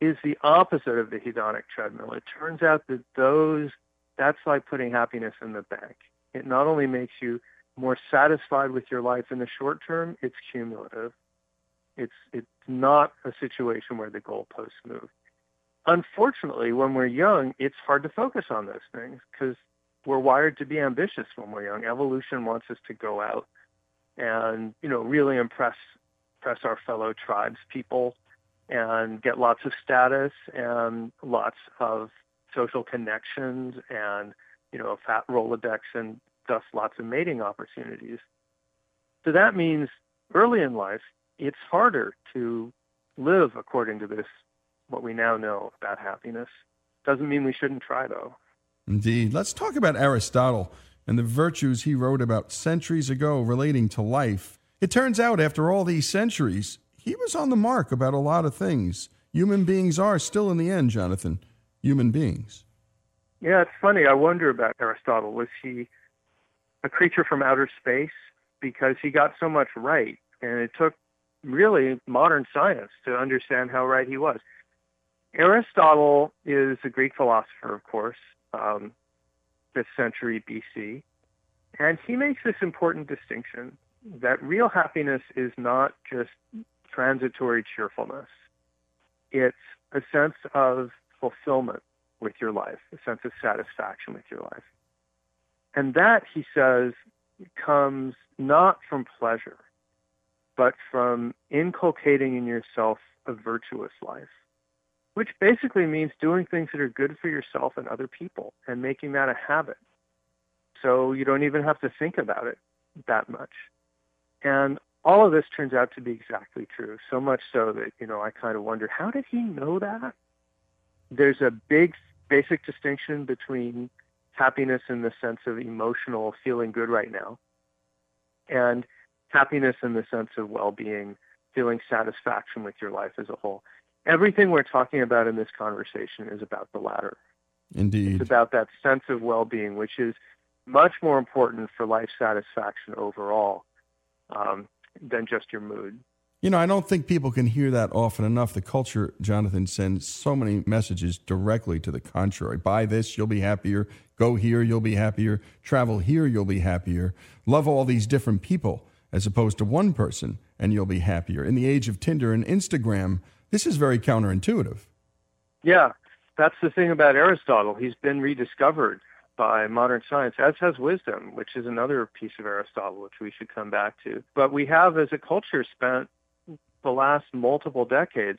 is the opposite of the hedonic treadmill. It turns out that those, that's like putting happiness in the bank. It not only makes you more satisfied with your life in the short term, it's cumulative. It's, it's not a situation where the goalposts move. Unfortunately, when we're young, it's hard to focus on those things because we're wired to be ambitious when we're young. Evolution wants us to go out and, you know, really impress, impress our fellow tribes people and get lots of status and lots of social connections and you know a fat rolodex and thus lots of mating opportunities so that means early in life it's harder to live according to this what we now know about happiness doesn't mean we shouldn't try though indeed let's talk about aristotle and the virtues he wrote about centuries ago relating to life it turns out after all these centuries he was on the mark about a lot of things. Human beings are still, in the end, Jonathan, human beings. Yeah, it's funny. I wonder about Aristotle. Was he a creature from outer space? Because he got so much right, and it took really modern science to understand how right he was. Aristotle is a Greek philosopher, of course, um, 5th century BC, and he makes this important distinction that real happiness is not just transitory cheerfulness. It's a sense of fulfillment with your life, a sense of satisfaction with your life. And that, he says, comes not from pleasure, but from inculcating in yourself a virtuous life, which basically means doing things that are good for yourself and other people and making that a habit. So you don't even have to think about it that much. And all of this turns out to be exactly true. So much so that, you know, I kind of wonder, how did he know that? There's a big basic distinction between happiness in the sense of emotional feeling good right now and happiness in the sense of well-being, feeling satisfaction with your life as a whole. Everything we're talking about in this conversation is about the latter. Indeed. It's about that sense of well-being, which is much more important for life satisfaction overall. Um, than just your mood. You know, I don't think people can hear that often enough. The culture, Jonathan, sends so many messages directly to the contrary. Buy this, you'll be happier. Go here, you'll be happier. Travel here, you'll be happier. Love all these different people as opposed to one person, and you'll be happier. In the age of Tinder and Instagram, this is very counterintuitive. Yeah, that's the thing about Aristotle. He's been rediscovered by modern science, as has wisdom, which is another piece of Aristotle, which we should come back to. But we have, as a culture, spent the last multiple decades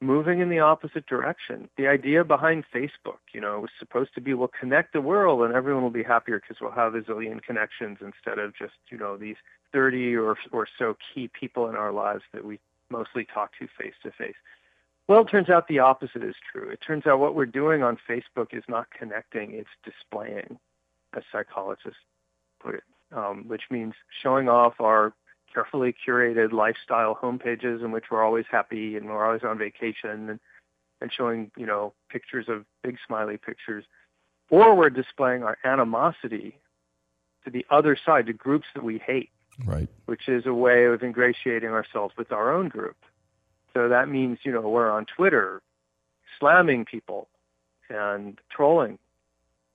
moving in the opposite direction. The idea behind Facebook, you know, was supposed to be we'll connect the world and everyone will be happier because we'll have a zillion connections instead of just, you know, these 30 or, or so key people in our lives that we mostly talk to face to face. Well, it turns out the opposite is true. It turns out what we're doing on Facebook is not connecting, it's displaying, as psychologists put it, um, which means showing off our carefully curated lifestyle homepages in which we're always happy and we're always on vacation and, and showing, you know, pictures of big smiley pictures. Or we're displaying our animosity to the other side, to groups that we hate. Right. Which is a way of ingratiating ourselves with our own group. So that means, you know, we're on Twitter slamming people and trolling.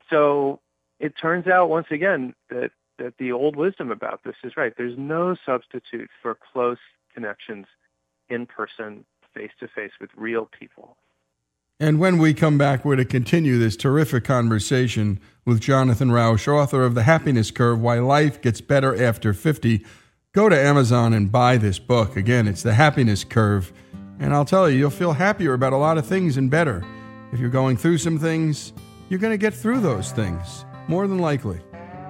So it turns out once again that, that the old wisdom about this is right. There's no substitute for close connections in person, face to face with real people. And when we come back, we're to continue this terrific conversation with Jonathan Rauch, author of The Happiness Curve Why Life Gets Better After 50. Go to Amazon and buy this book. Again, it's The Happiness Curve. And I'll tell you, you'll feel happier about a lot of things and better. If you're going through some things, you're going to get through those things, more than likely.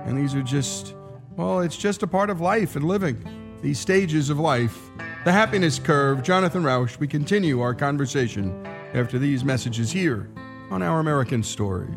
And these are just, well, it's just a part of life and living, these stages of life. The Happiness Curve, Jonathan Rauch. We continue our conversation after these messages here on Our American Stories.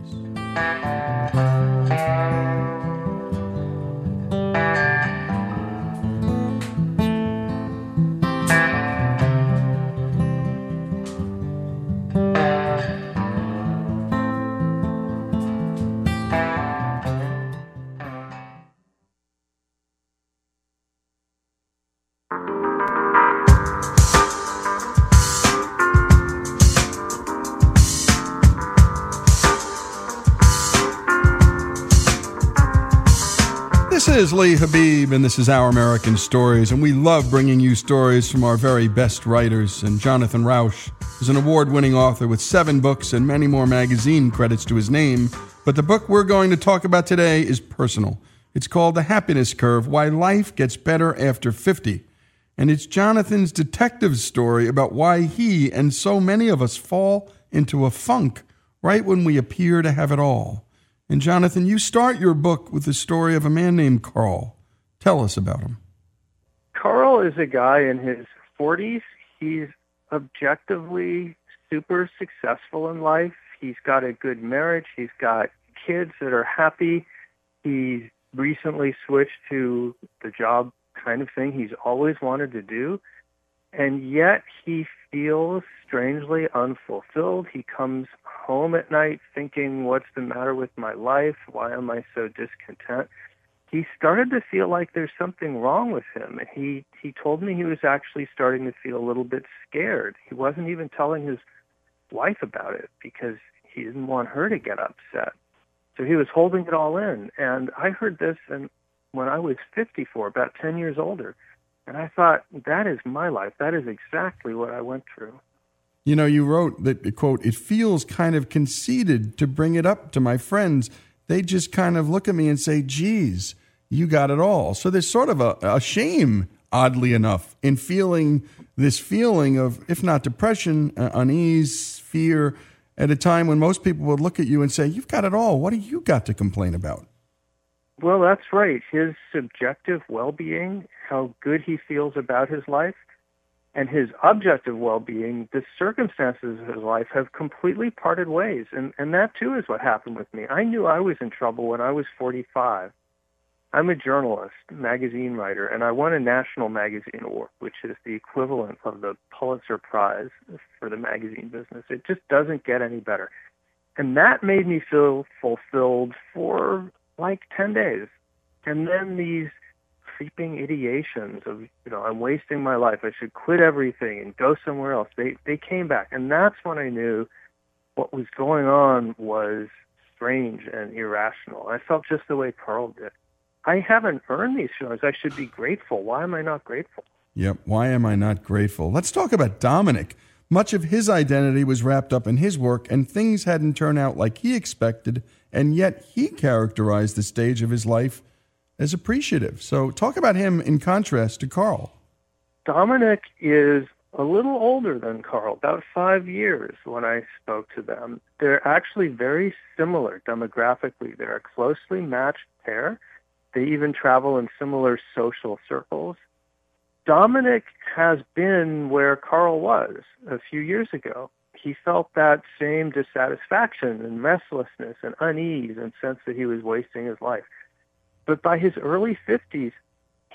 Is Lee Habib, and this is Our American Stories, and we love bringing you stories from our very best writers. And Jonathan Rauch is an award winning author with seven books and many more magazine credits to his name. But the book we're going to talk about today is personal. It's called The Happiness Curve Why Life Gets Better After 50. And it's Jonathan's detective story about why he and so many of us fall into a funk right when we appear to have it all. And Jonathan, you start your book with the story of a man named Carl. Tell us about him. Carl is a guy in his 40s. He's objectively super successful in life. He's got a good marriage. He's got kids that are happy. He's recently switched to the job kind of thing he's always wanted to do. And yet he feels strangely unfulfilled. He comes home at night thinking, what's the matter with my life? Why am I so discontent? He started to feel like there's something wrong with him. And he he told me he was actually starting to feel a little bit scared. He wasn't even telling his wife about it because he didn't want her to get upset. So he was holding it all in. And I heard this and when I was 54, about 10 years older. And I thought, that is my life. That is exactly what I went through. You know, you wrote that, quote, it feels kind of conceited to bring it up to my friends. They just kind of look at me and say, geez, you got it all. So there's sort of a, a shame, oddly enough, in feeling this feeling of, if not depression, uh, unease, fear, at a time when most people would look at you and say, you've got it all. What do you got to complain about? Well, that's right. His subjective well being, how good he feels about his life, and his objective well-being, the circumstances of his life have completely parted ways. And, and that too is what happened with me. I knew I was in trouble when I was 45. I'm a journalist, magazine writer, and I won a national magazine award, which is the equivalent of the Pulitzer Prize for the magazine business. It just doesn't get any better. And that made me feel fulfilled for like 10 days. And then these creeping ideations of you know I'm wasting my life. I should quit everything and go somewhere else. They they came back, and that's when I knew what was going on was strange and irrational. I felt just the way Carl did. I haven't earned these feelings. I should be grateful. Why am I not grateful? Yep. Why am I not grateful? Let's talk about Dominic. Much of his identity was wrapped up in his work, and things hadn't turned out like he expected, and yet he characterized the stage of his life as appreciative. So, talk about him in contrast to Carl. Dominic is a little older than Carl, about five years when I spoke to them. They're actually very similar demographically. They're a closely matched pair. They even travel in similar social circles. Dominic has been where Carl was a few years ago. He felt that same dissatisfaction and restlessness and unease and sense that he was wasting his life. But by his early 50s,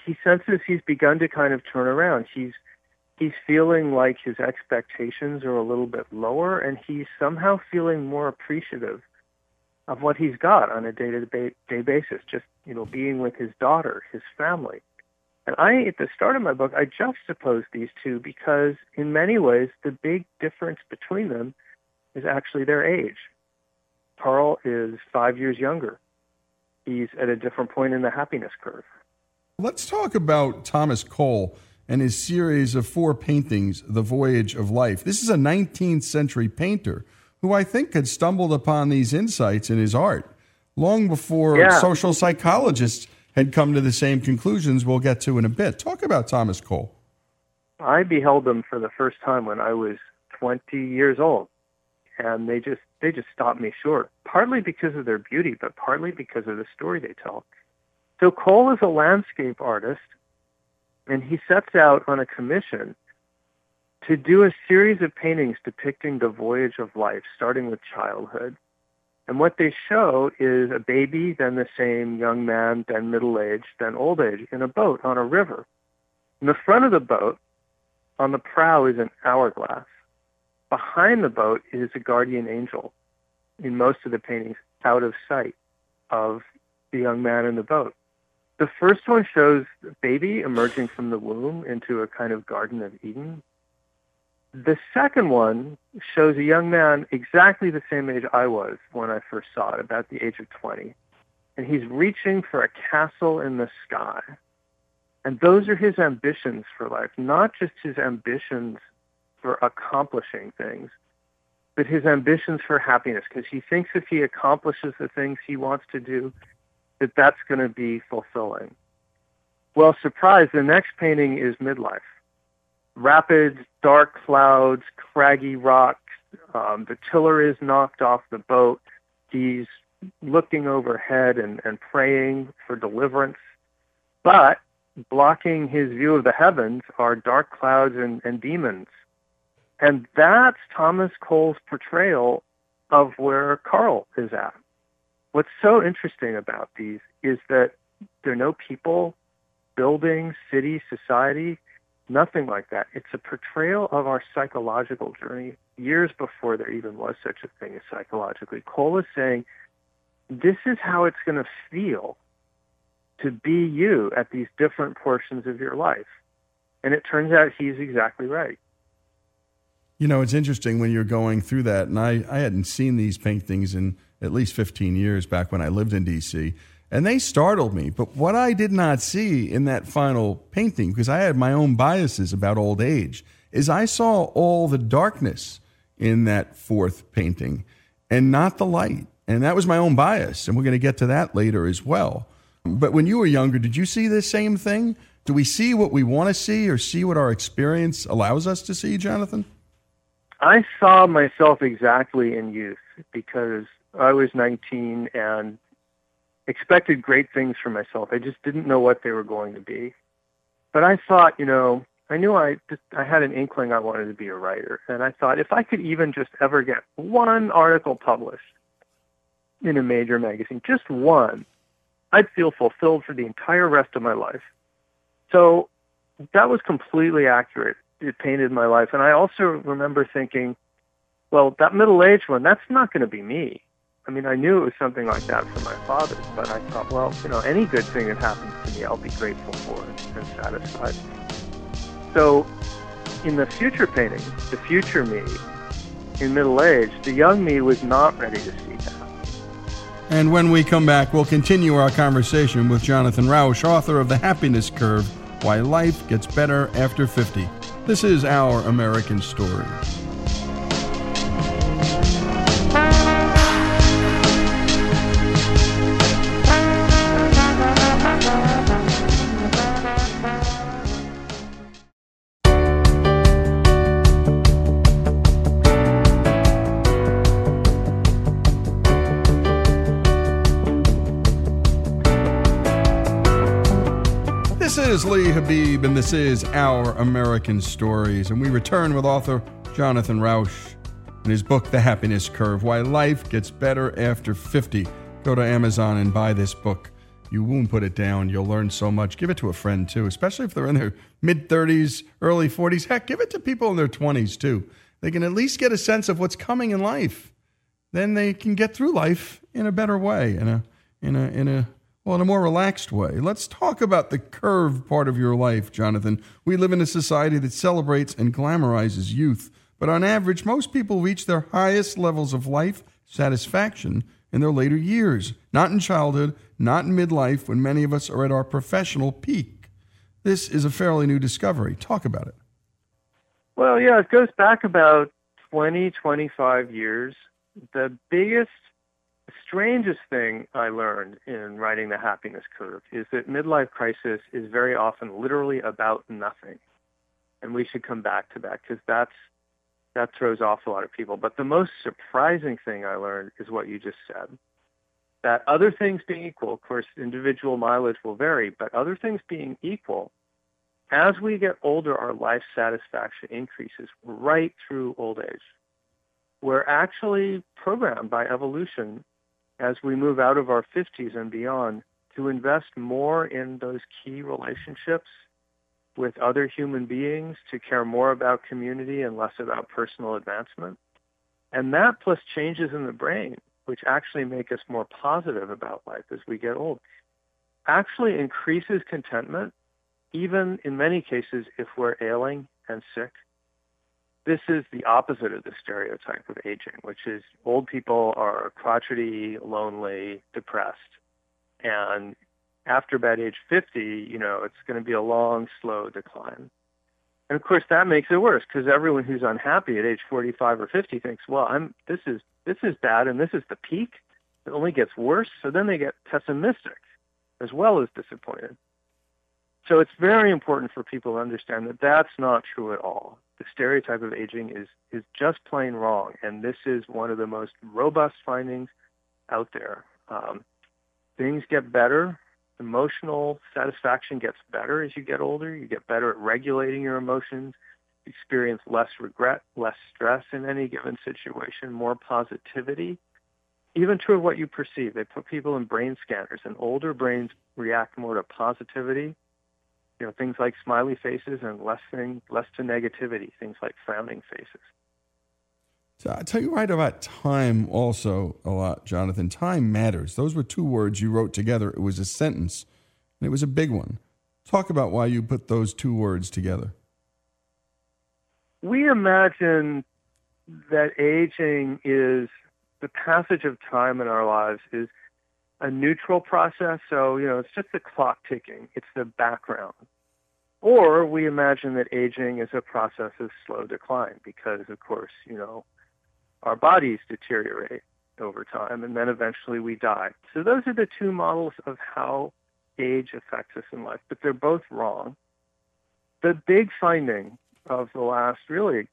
he senses he's begun to kind of turn around. He's he's feeling like his expectations are a little bit lower and he's somehow feeling more appreciative of what he's got on a day-to-day basis just you know being with his daughter his family. And i at the start of my book i juxtapose these two because in many ways the big difference between them is actually their age. Carl is five years younger he's at a different point in the happiness curve let's talk about thomas cole and his series of four paintings, The Voyage of Life. This is a 19th century painter who I think had stumbled upon these insights in his art long before yeah. social psychologists had come to the same conclusions we'll get to in a bit. Talk about Thomas Cole. I beheld them for the first time when I was 20 years old, and they just they just stopped me short. Partly because of their beauty, but partly because of the story they tell. So Cole is a landscape artist and he sets out on a commission to do a series of paintings depicting the voyage of life, starting with childhood. And what they show is a baby, then the same young man, then middle age, then old age in a boat on a river. In the front of the boat, on the prow, is an hourglass. Behind the boat is a guardian angel, in most of the paintings, out of sight of the young man in the boat. The first one shows a baby emerging from the womb into a kind of Garden of Eden. The second one shows a young man exactly the same age I was when I first saw it, about the age of 20. And he's reaching for a castle in the sky. And those are his ambitions for life, not just his ambitions for accomplishing things, but his ambitions for happiness, because he thinks if he accomplishes the things he wants to do, that that's going to be fulfilling. Well, surprise, the next painting is midlife. Rapids, dark clouds, craggy rocks. Um, the tiller is knocked off the boat. He's looking overhead and, and praying for deliverance. But blocking his view of the heavens are dark clouds and, and demons. And that's Thomas Cole's portrayal of where Carl is at. What's so interesting about these is that there are no people, buildings, city, society, nothing like that. It's a portrayal of our psychological journey years before there even was such a thing as psychologically. Cole is saying, this is how it's going to feel to be you at these different portions of your life. And it turns out he's exactly right. You know, it's interesting when you're going through that, and I, I hadn't seen these paintings in at least 15 years back when I lived in D.C., and they startled me. But what I did not see in that final painting, because I had my own biases about old age, is I saw all the darkness in that fourth painting and not the light. And that was my own bias. And we're going to get to that later as well. But when you were younger, did you see the same thing? Do we see what we want to see or see what our experience allows us to see, Jonathan? I saw myself exactly in youth because I was 19 and expected great things for myself. I just didn't know what they were going to be. But I thought, you know, I knew I just, I had an inkling I wanted to be a writer, and I thought if I could even just ever get one article published in a major magazine, just one, I'd feel fulfilled for the entire rest of my life. So that was completely accurate it painted my life. And I also remember thinking, well, that middle-aged one, that's not going to be me. I mean, I knew it was something like that for my father, but I thought, well, you know, any good thing that happens to me, I'll be grateful for it and satisfied. So, in the future painting, the future me, in middle age, the young me was not ready to see that. And when we come back, we'll continue our conversation with Jonathan Rauch, author of The Happiness Curve Why Life Gets Better After 50. This is Our American Story. Is Lee Habib, and this is Our American Stories. And we return with author Jonathan Rauch in his book, The Happiness Curve Why Life Gets Better After 50. Go to Amazon and buy this book. You won't put it down. You'll learn so much. Give it to a friend, too, especially if they're in their mid 30s, early 40s. Heck, give it to people in their 20s, too. They can at least get a sense of what's coming in life. Then they can get through life in a better way, in a, in a, in a, well, in a more relaxed way. Let's talk about the curve part of your life, Jonathan. We live in a society that celebrates and glamorizes youth, but on average, most people reach their highest levels of life satisfaction in their later years, not in childhood, not in midlife, when many of us are at our professional peak. This is a fairly new discovery. Talk about it. Well, yeah, it goes back about 20, 25 years. The biggest strangest thing I learned in writing The Happiness Curve is that midlife crisis is very often literally about nothing. And we should come back to that because that's that throws off a lot of people. But the most surprising thing I learned is what you just said. That other things being equal, of course, individual mileage will vary, but other things being equal, as we get older, our life satisfaction increases right through old age. We're actually programmed by evolution as we move out of our 50s and beyond to invest more in those key relationships with other human beings, to care more about community and less about personal advancement. And that plus changes in the brain, which actually make us more positive about life as we get old, actually increases contentment, even in many cases if we're ailing and sick this is the opposite of the stereotype of aging, which is old people are crotchety, lonely, depressed. And after about age 50, you know, it's going to be a long, slow decline. And of course, that makes it worse because everyone who's unhappy at age 45 or 50 thinks, well, I'm, this is, this is bad and this is the peak. It only gets worse. So then they get pessimistic as well as disappointed. So it's very important for people to understand that that's not true at all the stereotype of aging is is just plain wrong, and this is one of the most robust findings out there. Um, things get better. Emotional satisfaction gets better as you get older. You get better at regulating your emotions. Experience less regret, less stress in any given situation, more positivity. Even true of what you perceive. They put people in brain scanners, and older brains react more to positivity you know, things like smiley faces and less thing, less to negativity, things like frowning faces. So I tell you right about time also a lot, Jonathan. Time matters. Those were two words you wrote together. It was a sentence, and it was a big one. Talk about why you put those two words together. We imagine that aging is the passage of time in our lives is a neutral process. So, you know, it's just the clock ticking. It's the background. Or we imagine that aging is a process of slow decline because, of course, you know, our bodies deteriorate over time and then eventually we die. So those are the two models of how age affects us in life, but they're both wrong. The big finding of the last really,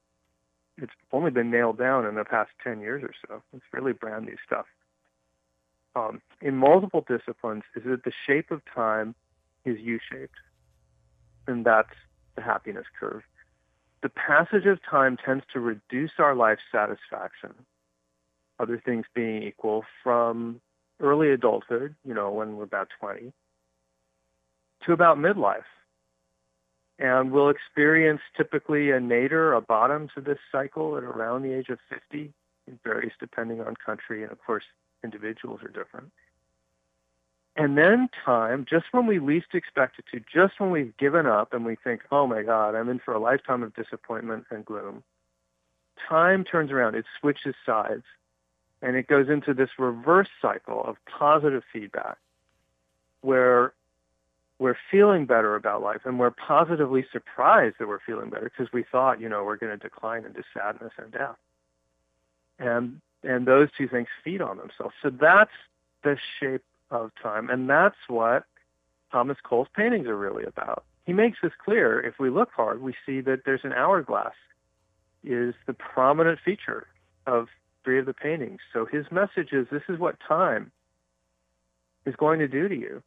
it's only been nailed down in the past 10 years or so. It's really brand new stuff. Um, in multiple disciplines is that the shape of time is U-shaped and that's the happiness curve. The passage of time tends to reduce our life satisfaction, other things being equal, from early adulthood, you know, when we're about 20, to about midlife. And we'll experience typically a nadir, a bottom to this cycle at around the age of 50. It varies depending on country, and of course, individuals are different. And then time, just when we least expect it to, just when we've given up and we think, oh my God, I'm in for a lifetime of disappointment and gloom, time turns around, it switches sides, and it goes into this reverse cycle of positive feedback where we're feeling better about life and we're positively surprised that we're feeling better because we thought, you know, we're going to decline into sadness and death. And and those two things feed on themselves. So that's the shape of time. And that's what Thomas Cole's paintings are really about. He makes this clear. If we look hard, we see that there's an hourglass is the prominent feature of three of the paintings. So his message is this is what time is going to do to you.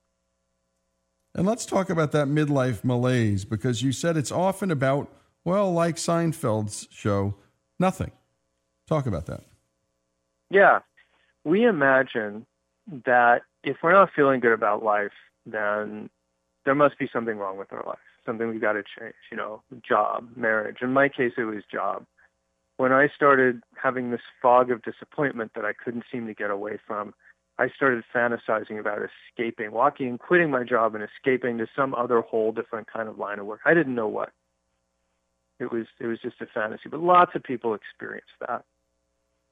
And let's talk about that midlife malaise because you said it's often about, well, like Seinfeld's show, nothing. Talk about that. Yeah. We imagine that if we're not feeling good about life, then there must be something wrong with our life, something we've got to change, you know, job, marriage. In my case, it was job. When I started having this fog of disappointment that I couldn't seem to get away from, I started fantasizing about escaping, walking, and quitting my job and escaping to some other whole different kind of line of work. I didn't know what. It was it was just a fantasy, but lots of people experience that.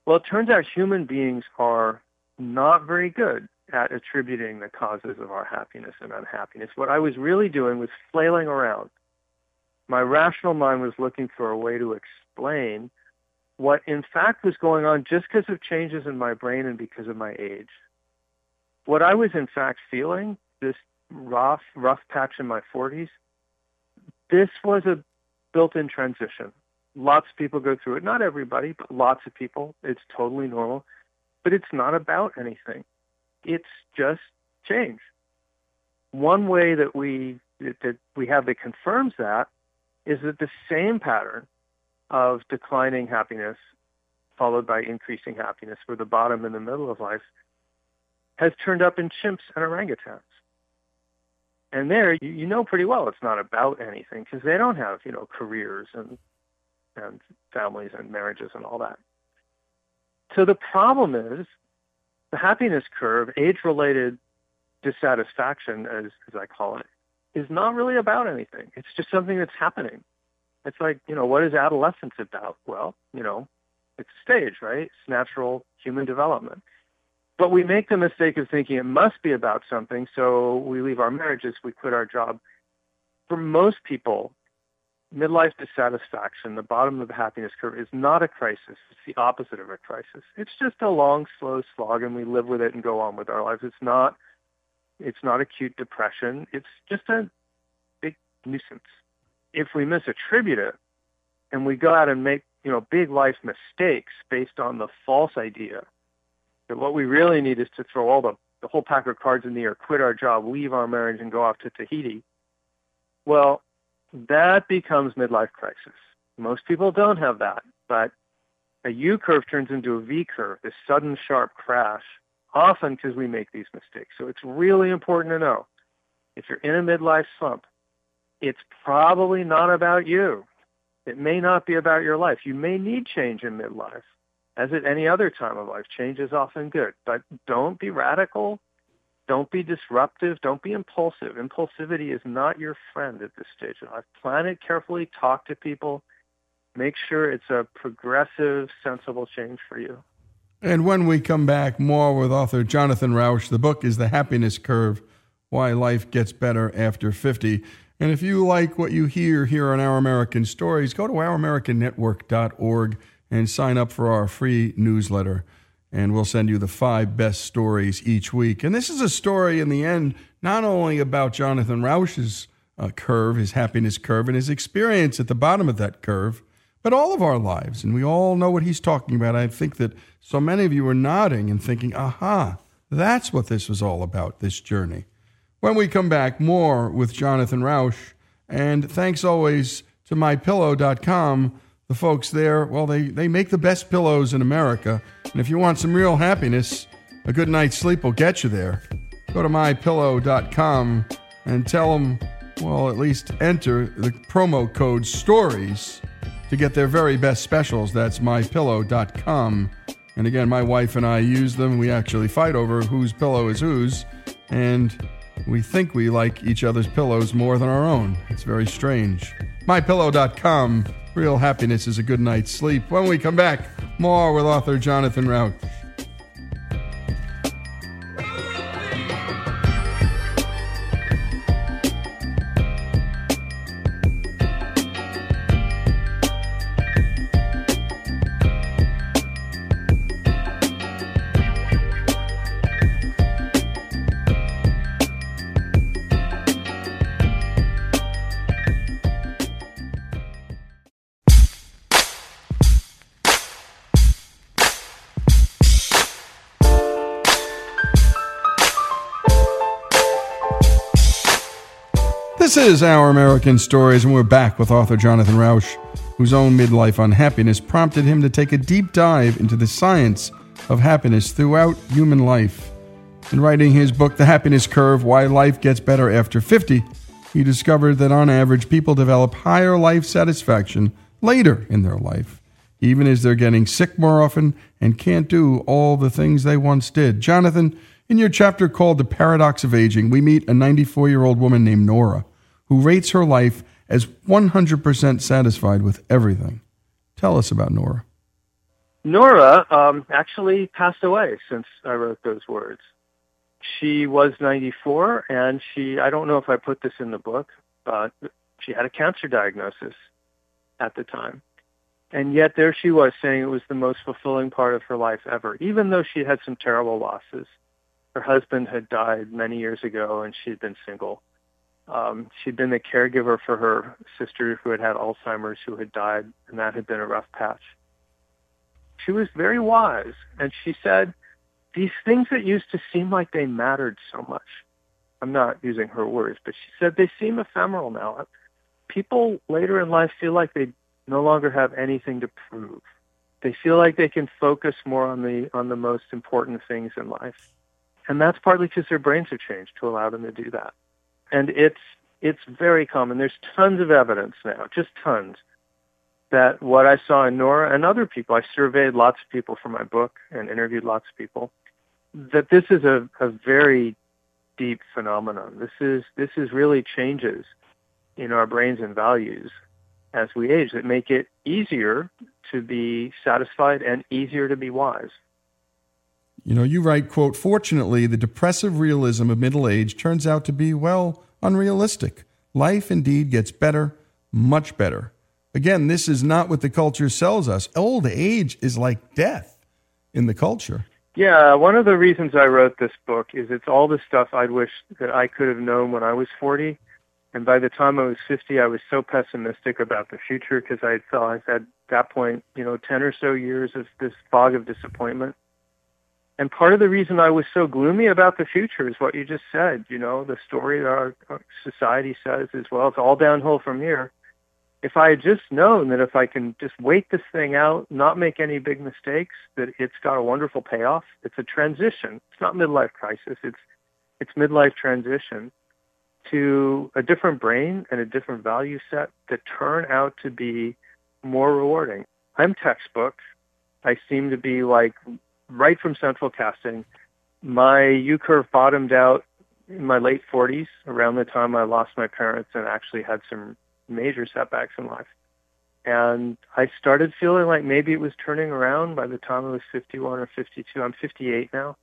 Well, it turns out human beings are not very good at attributing the causes of our happiness and unhappiness. What I was really doing was flailing around. My rational mind was looking for a way to explain what in fact was going on just because of changes in my brain and because of my age. What I was in fact feeling, this rough, rough patch in my 40s, this was a built-in transition. Lots of people go through it. Not everybody, but lots of people. It's totally normal. But it's not about anything. It's just change. One way that we that we have that confirms that is that the same pattern of declining happiness followed by increasing happiness for the bottom and the middle of life has turned up in chimps and orangutans. And there, you, you know pretty well it's not about anything because they don't have, you know, careers and and families and marriages and all that. So the problem is the happiness curve, age-related dissatisfaction, as, as I call it, is not really about anything. It's just something that's happening. It's like, you know, what is adolescence about? Well, you know, it's a stage, right? It's natural human development. But we make the mistake of thinking it must be about something, so we leave our marriages, we quit our job. For most people, midlife dissatisfaction, the bottom of the happiness curve, is not a crisis. It's the opposite of a crisis. It's just a long, slow slog, and we live with it and go on with our lives. It's not, it's not acute depression. It's just a big nuisance. If we misattribute it, and we go out and make, you know, big life mistakes based on the false idea that what we really need is to throw all the, the whole pack of cards in the air, quit our job, leave our marriage, and go off to Tahiti. Well, that becomes midlife crisis. Most people don't have that, but a U curve turns into a V curve, this sudden sharp crash, often because we make these mistakes. So it's really important to know if you're in a midlife slump, it's probably not about you. It may not be about your life. You may need change in midlife. As at any other time of life, change is often good, but don't be radical don't be disruptive. Don't be impulsive. Impulsivity is not your friend at this stage. Plan it carefully. Talk to people. Make sure it's a progressive, sensible change for you. And when we come back, more with author Jonathan Rauch. The book is The Happiness Curve Why Life Gets Better After 50. And if you like what you hear here on Our American Stories, go to ouramericannetwork.org and sign up for our free newsletter and we'll send you the five best stories each week. And this is a story in the end, not only about Jonathan Rauch's uh, curve, his happiness curve, and his experience at the bottom of that curve, but all of our lives. And we all know what he's talking about. I think that so many of you are nodding and thinking, aha, that's what this was all about, this journey. When we come back, more with Jonathan Rauch. And thanks always to mypillow.com the folks there, well, they, they make the best pillows in America. And if you want some real happiness, a good night's sleep will get you there. Go to mypillow.com and tell them, well, at least enter the promo code STORIES to get their very best specials. That's mypillow.com. And again, my wife and I use them. We actually fight over whose pillow is whose. And we think we like each other's pillows more than our own. It's very strange. MyPillow.com. Real happiness is a good night's sleep. When we come back, more with author Jonathan Rauch. Is Our American Stories, and we're back with author Jonathan Rauch, whose own midlife unhappiness prompted him to take a deep dive into the science of happiness throughout human life. In writing his book, The Happiness Curve Why Life Gets Better After 50, he discovered that on average, people develop higher life satisfaction later in their life, even as they're getting sick more often and can't do all the things they once did. Jonathan, in your chapter called The Paradox of Aging, we meet a 94 year old woman named Nora who rates her life as 100% satisfied with everything. Tell us about Nora. Nora um, actually passed away since I wrote those words. She was 94, and she, I don't know if I put this in the book, but she had a cancer diagnosis at the time. And yet there she was saying it was the most fulfilling part of her life ever, even though she had some terrible losses. Her husband had died many years ago, and she'd been single. Um, she'd been the caregiver for her sister who had had Alzheimer's, who had died, and that had been a rough patch. She was very wise, and she said, these things that used to seem like they mattered so much, I'm not using her words, but she said they seem ephemeral now. People later in life feel like they no longer have anything to prove. They feel like they can focus more on the on the most important things in life. And that's partly because their brains have changed to allow them to do that and it's it's very common. There's tons of evidence now, just tons, that what I saw in Nora and other people, I surveyed lots of people for my book and interviewed lots of people, that this is a, a very deep phenomenon. This is this is really changes in our brains and values as we age that make it easier to be satisfied and easier to be wise. You know, you write, quote, fortunately, the depressive realism of middle age turns out to be, well, unrealistic. Life indeed gets better, much better. Again, this is not what the culture sells us. Old age is like death in the culture. Yeah, one of the reasons I wrote this book is it's all the stuff I'd wish that I could have known when I was 40. And by the time I was 50, I was so pessimistic about the future because I thought I had at that point, you know, 10 or so years of this fog of disappointment. And part of the reason I was so gloomy about the future is what you just said. You know, the story that our, society says is, well, it's all downhill from here. If I had just known that if I can just wait this thing out, not make any big mistakes, that it's got a wonderful payoff. It's a transition. It's not midlife crisis. It's it's midlife transition to a different brain and a different value set that turn out to be more rewarding. I'm textbook. I seem to be like right from central casting. My U curve bottomed out in my late 40s, around the time I lost my parents and actually had some major setbacks in life. And I started feeling like maybe it was turning around by the time I was 51 or 52. I'm 58 now.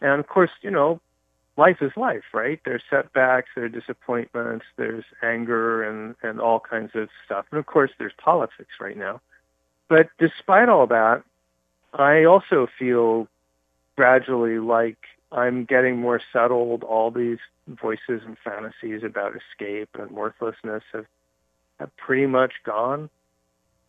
And of course, you know, life is life, right? There's setbacks, there are disappointments, there's anger and, and all kinds of stuff. And of course, there's politics right now. But despite all that, I also feel gradually like I'm getting more settled. All these voices and fantasies about escape and worthlessness have, have pretty much gone.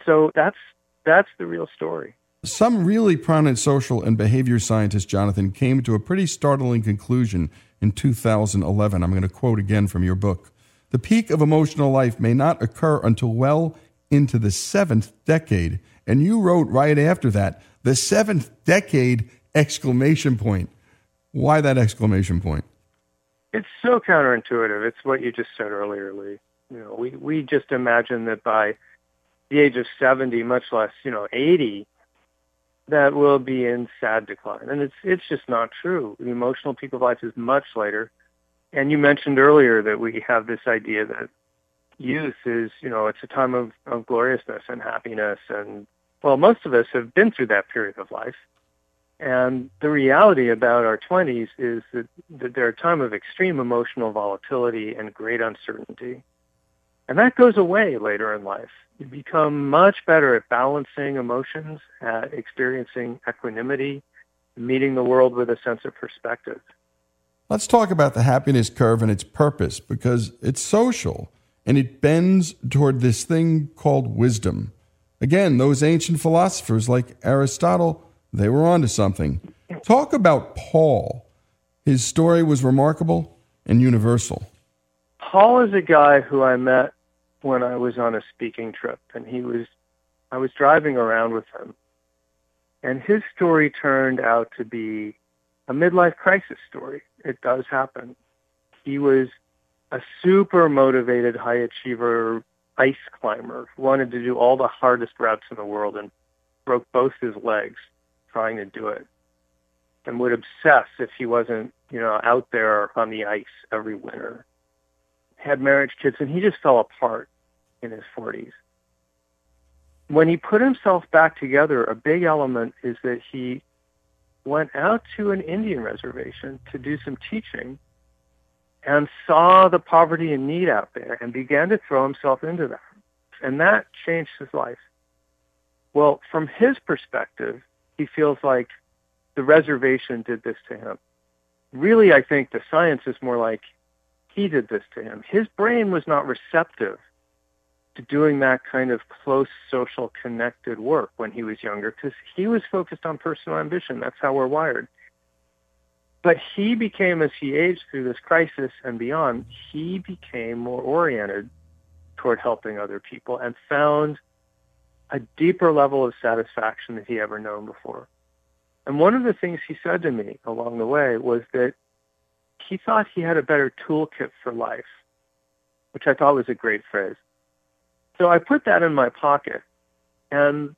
So that's that's the real story. Some really prominent social and behavior scientist, Jonathan, came to a pretty startling conclusion in 2011. I'm going to quote again from your book. The peak of emotional life may not occur until well into the seventh decade. And you wrote right after that the seventh decade exclamation point. Why that exclamation point? It's so counterintuitive. It's what you just said earlier, Lee. You know, we, we just imagine that by the age of 70, much less, you know, 80, that will be in sad decline. And it's, it's just not true. The emotional peak of life is much later. And you mentioned earlier that we have this idea that youth is, you know, it's a time of, of gloriousness and happiness and well, most of us have been through that period of life. And the reality about our 20s is that, that they're a time of extreme emotional volatility and great uncertainty. And that goes away later in life. You become much better at balancing emotions, at experiencing equanimity, meeting the world with a sense of perspective. Let's talk about the happiness curve and its purpose because it's social and it bends toward this thing called wisdom. Again, those ancient philosophers like Aristotle, they were onto something. Talk about Paul. His story was remarkable and universal. Paul is a guy who I met when I was on a speaking trip, and he was, I was driving around with him, and his story turned out to be a midlife crisis story. It does happen. He was a super motivated high achiever ice climber who wanted to do all the hardest routes in the world and broke both his legs trying to do it and would obsess if he wasn't, you know, out there on the ice every winter. Had marriage kids and he just fell apart in his 40s. When he put himself back together, a big element is that he went out to an Indian reservation to do some teaching and saw the poverty and need out there and began to throw himself into that. And that changed his life. Well, from his perspective, he feels like the reservation did this to him. Really, I think the science is more like he did this to him. His brain was not receptive to doing that kind of close social connected work when he was younger because he was focused on personal ambition. That's how we're wired. But he became, as he aged through this crisis and beyond, he became more oriented toward helping other people and found a deeper level of satisfaction than he ever known before. And one of the things he said to me along the way was that he thought he had a better toolkit for life, which I thought was a great phrase. So I put that in my pocket and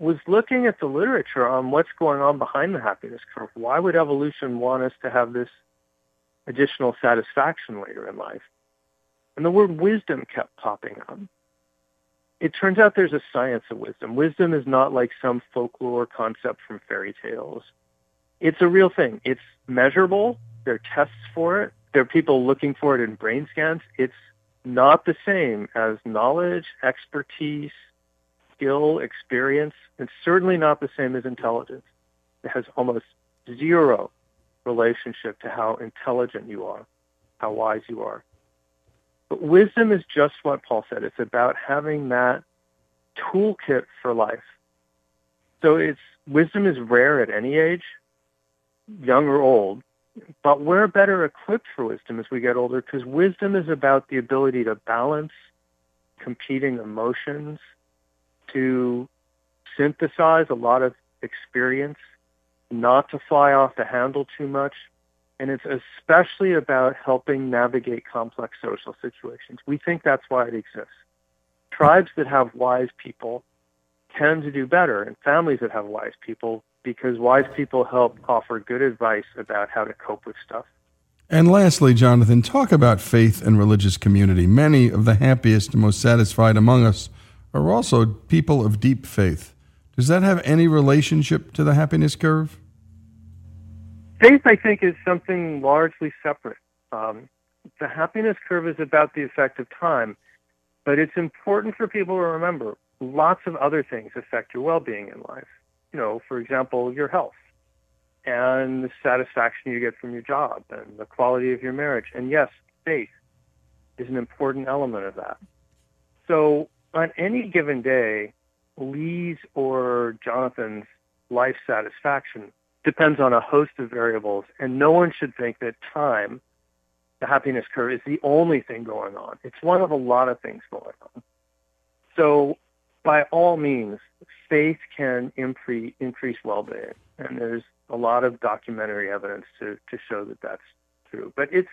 was looking at the literature on what's going on behind the happiness curve. Why would evolution want us to have this additional satisfaction later in life? And the word wisdom kept popping up. It turns out there's a science of wisdom. Wisdom is not like some folklore concept from fairy tales. It's a real thing. It's measurable. There are tests for it. There are people looking for it in brain scans. It's not the same as knowledge, expertise, skill, experience. It's certainly not the same as intelligence. It has almost zero relationship to how intelligent you are, how wise you are. But wisdom is just what Paul said. It's about having that toolkit for life. So it's wisdom is rare at any age, young or old, but we're better equipped for wisdom as we get older because wisdom is about the ability to balance competing emotions, to synthesize a lot of experience, not to fly off the handle too much. And it's especially about helping navigate complex social situations. We think that's why it exists. Tribes that have wise people tend to do better, and families that have wise people, because wise people help offer good advice about how to cope with stuff. And lastly, Jonathan, talk about faith and religious community. Many of the happiest and most satisfied among us are also people of deep faith. Does that have any relationship to the happiness curve? Faith, I think, is something largely separate. Um, the happiness curve is about the effect of time, but it's important for people to remember lots of other things affect your well-being in life. You know, for example, your health and the satisfaction you get from your job and the quality of your marriage. And yes, faith is an important element of that. So on any given day, Lee's or Jonathan's life satisfaction depends on a host of variables, and no one should think that time, the happiness curve, is the only thing going on. It's one of a lot of things going on. So, by all means, faith can increase, increase well-being, and there's a lot of documentary evidence to, to show that that's true. But it's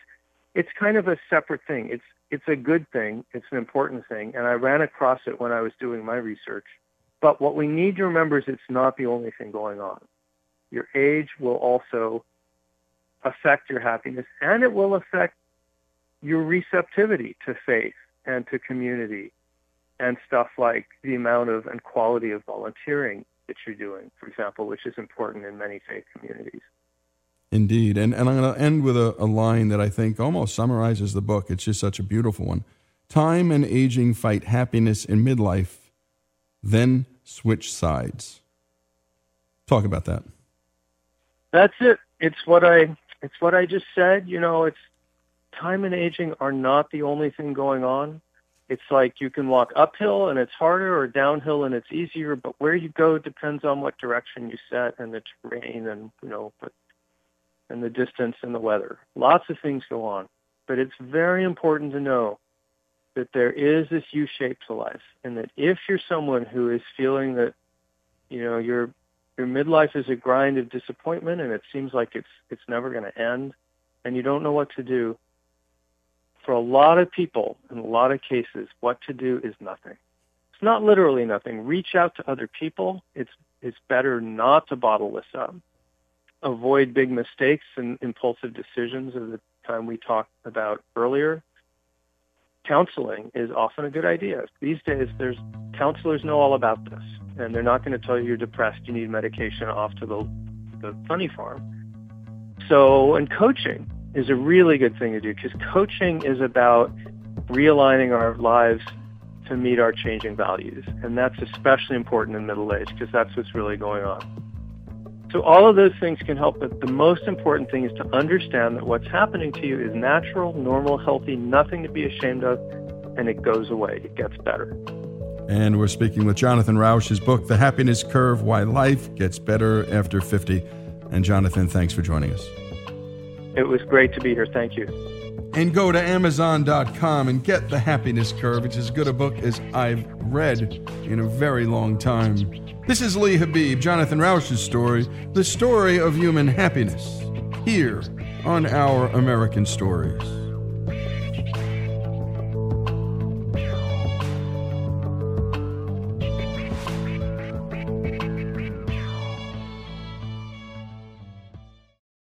it's kind of a separate thing. It's it's a good thing. It's an important thing, and I ran across it when I was doing my research. But what we need to remember is it's not the only thing going on. Your age will also affect your happiness, and it will affect your receptivity to faith and to community and stuff like the amount of and quality of volunteering that you're doing, for example, which is important in many faith communities. Indeed. And, and I'm going to end with a, a line that I think almost summarizes the book. It's just such a beautiful one. Time and aging fight happiness in midlife, then switch sides. Talk about that. That's it. It's what I it's what I just said. You know, it's time and aging are not the only thing going on. It's like you can walk uphill and it's harder or downhill and it's easier, but where you go depends on what direction you set and the terrain and you know, but and the distance and the weather. Lots of things go on. But it's very important to know that there is this U shape to life and that if you're someone who is feeling that, you know, your your midlife is a grind of disappointment and it seems like it's it's never going to end and you don't know what to do, for a lot of people in a lot of cases, what to do is nothing. It's not literally nothing. Reach out to other people. It's it's better not to bottle this up. Avoid big mistakes and impulsive decisions of the time we talked about earlier counseling is often a good idea. These days, there's counselors know all about this, and they're not going to tell you you're depressed, you need medication, off to the, the funny farm. So, and coaching is a really good thing to do because coaching is about realigning our lives to meet our changing values. And that's especially important in middle age because that's what's really going on. So all of those things can help, but the most important thing is to understand that what's happening to you is natural, normal, healthy, nothing to be ashamed of, and it goes away. It gets better. And we're speaking with Jonathan Rauch, his book, The Happiness Curve Why Life Gets Better After 50. And Jonathan, thanks for joining us. It was great to be here. Thank you. And go to Amazon.com and get The Happiness Curve. It's as good a book as I've read in a very long time. This is Lee Habib, Jonathan Rauch's story, the story of human happiness, here on Our American Stories.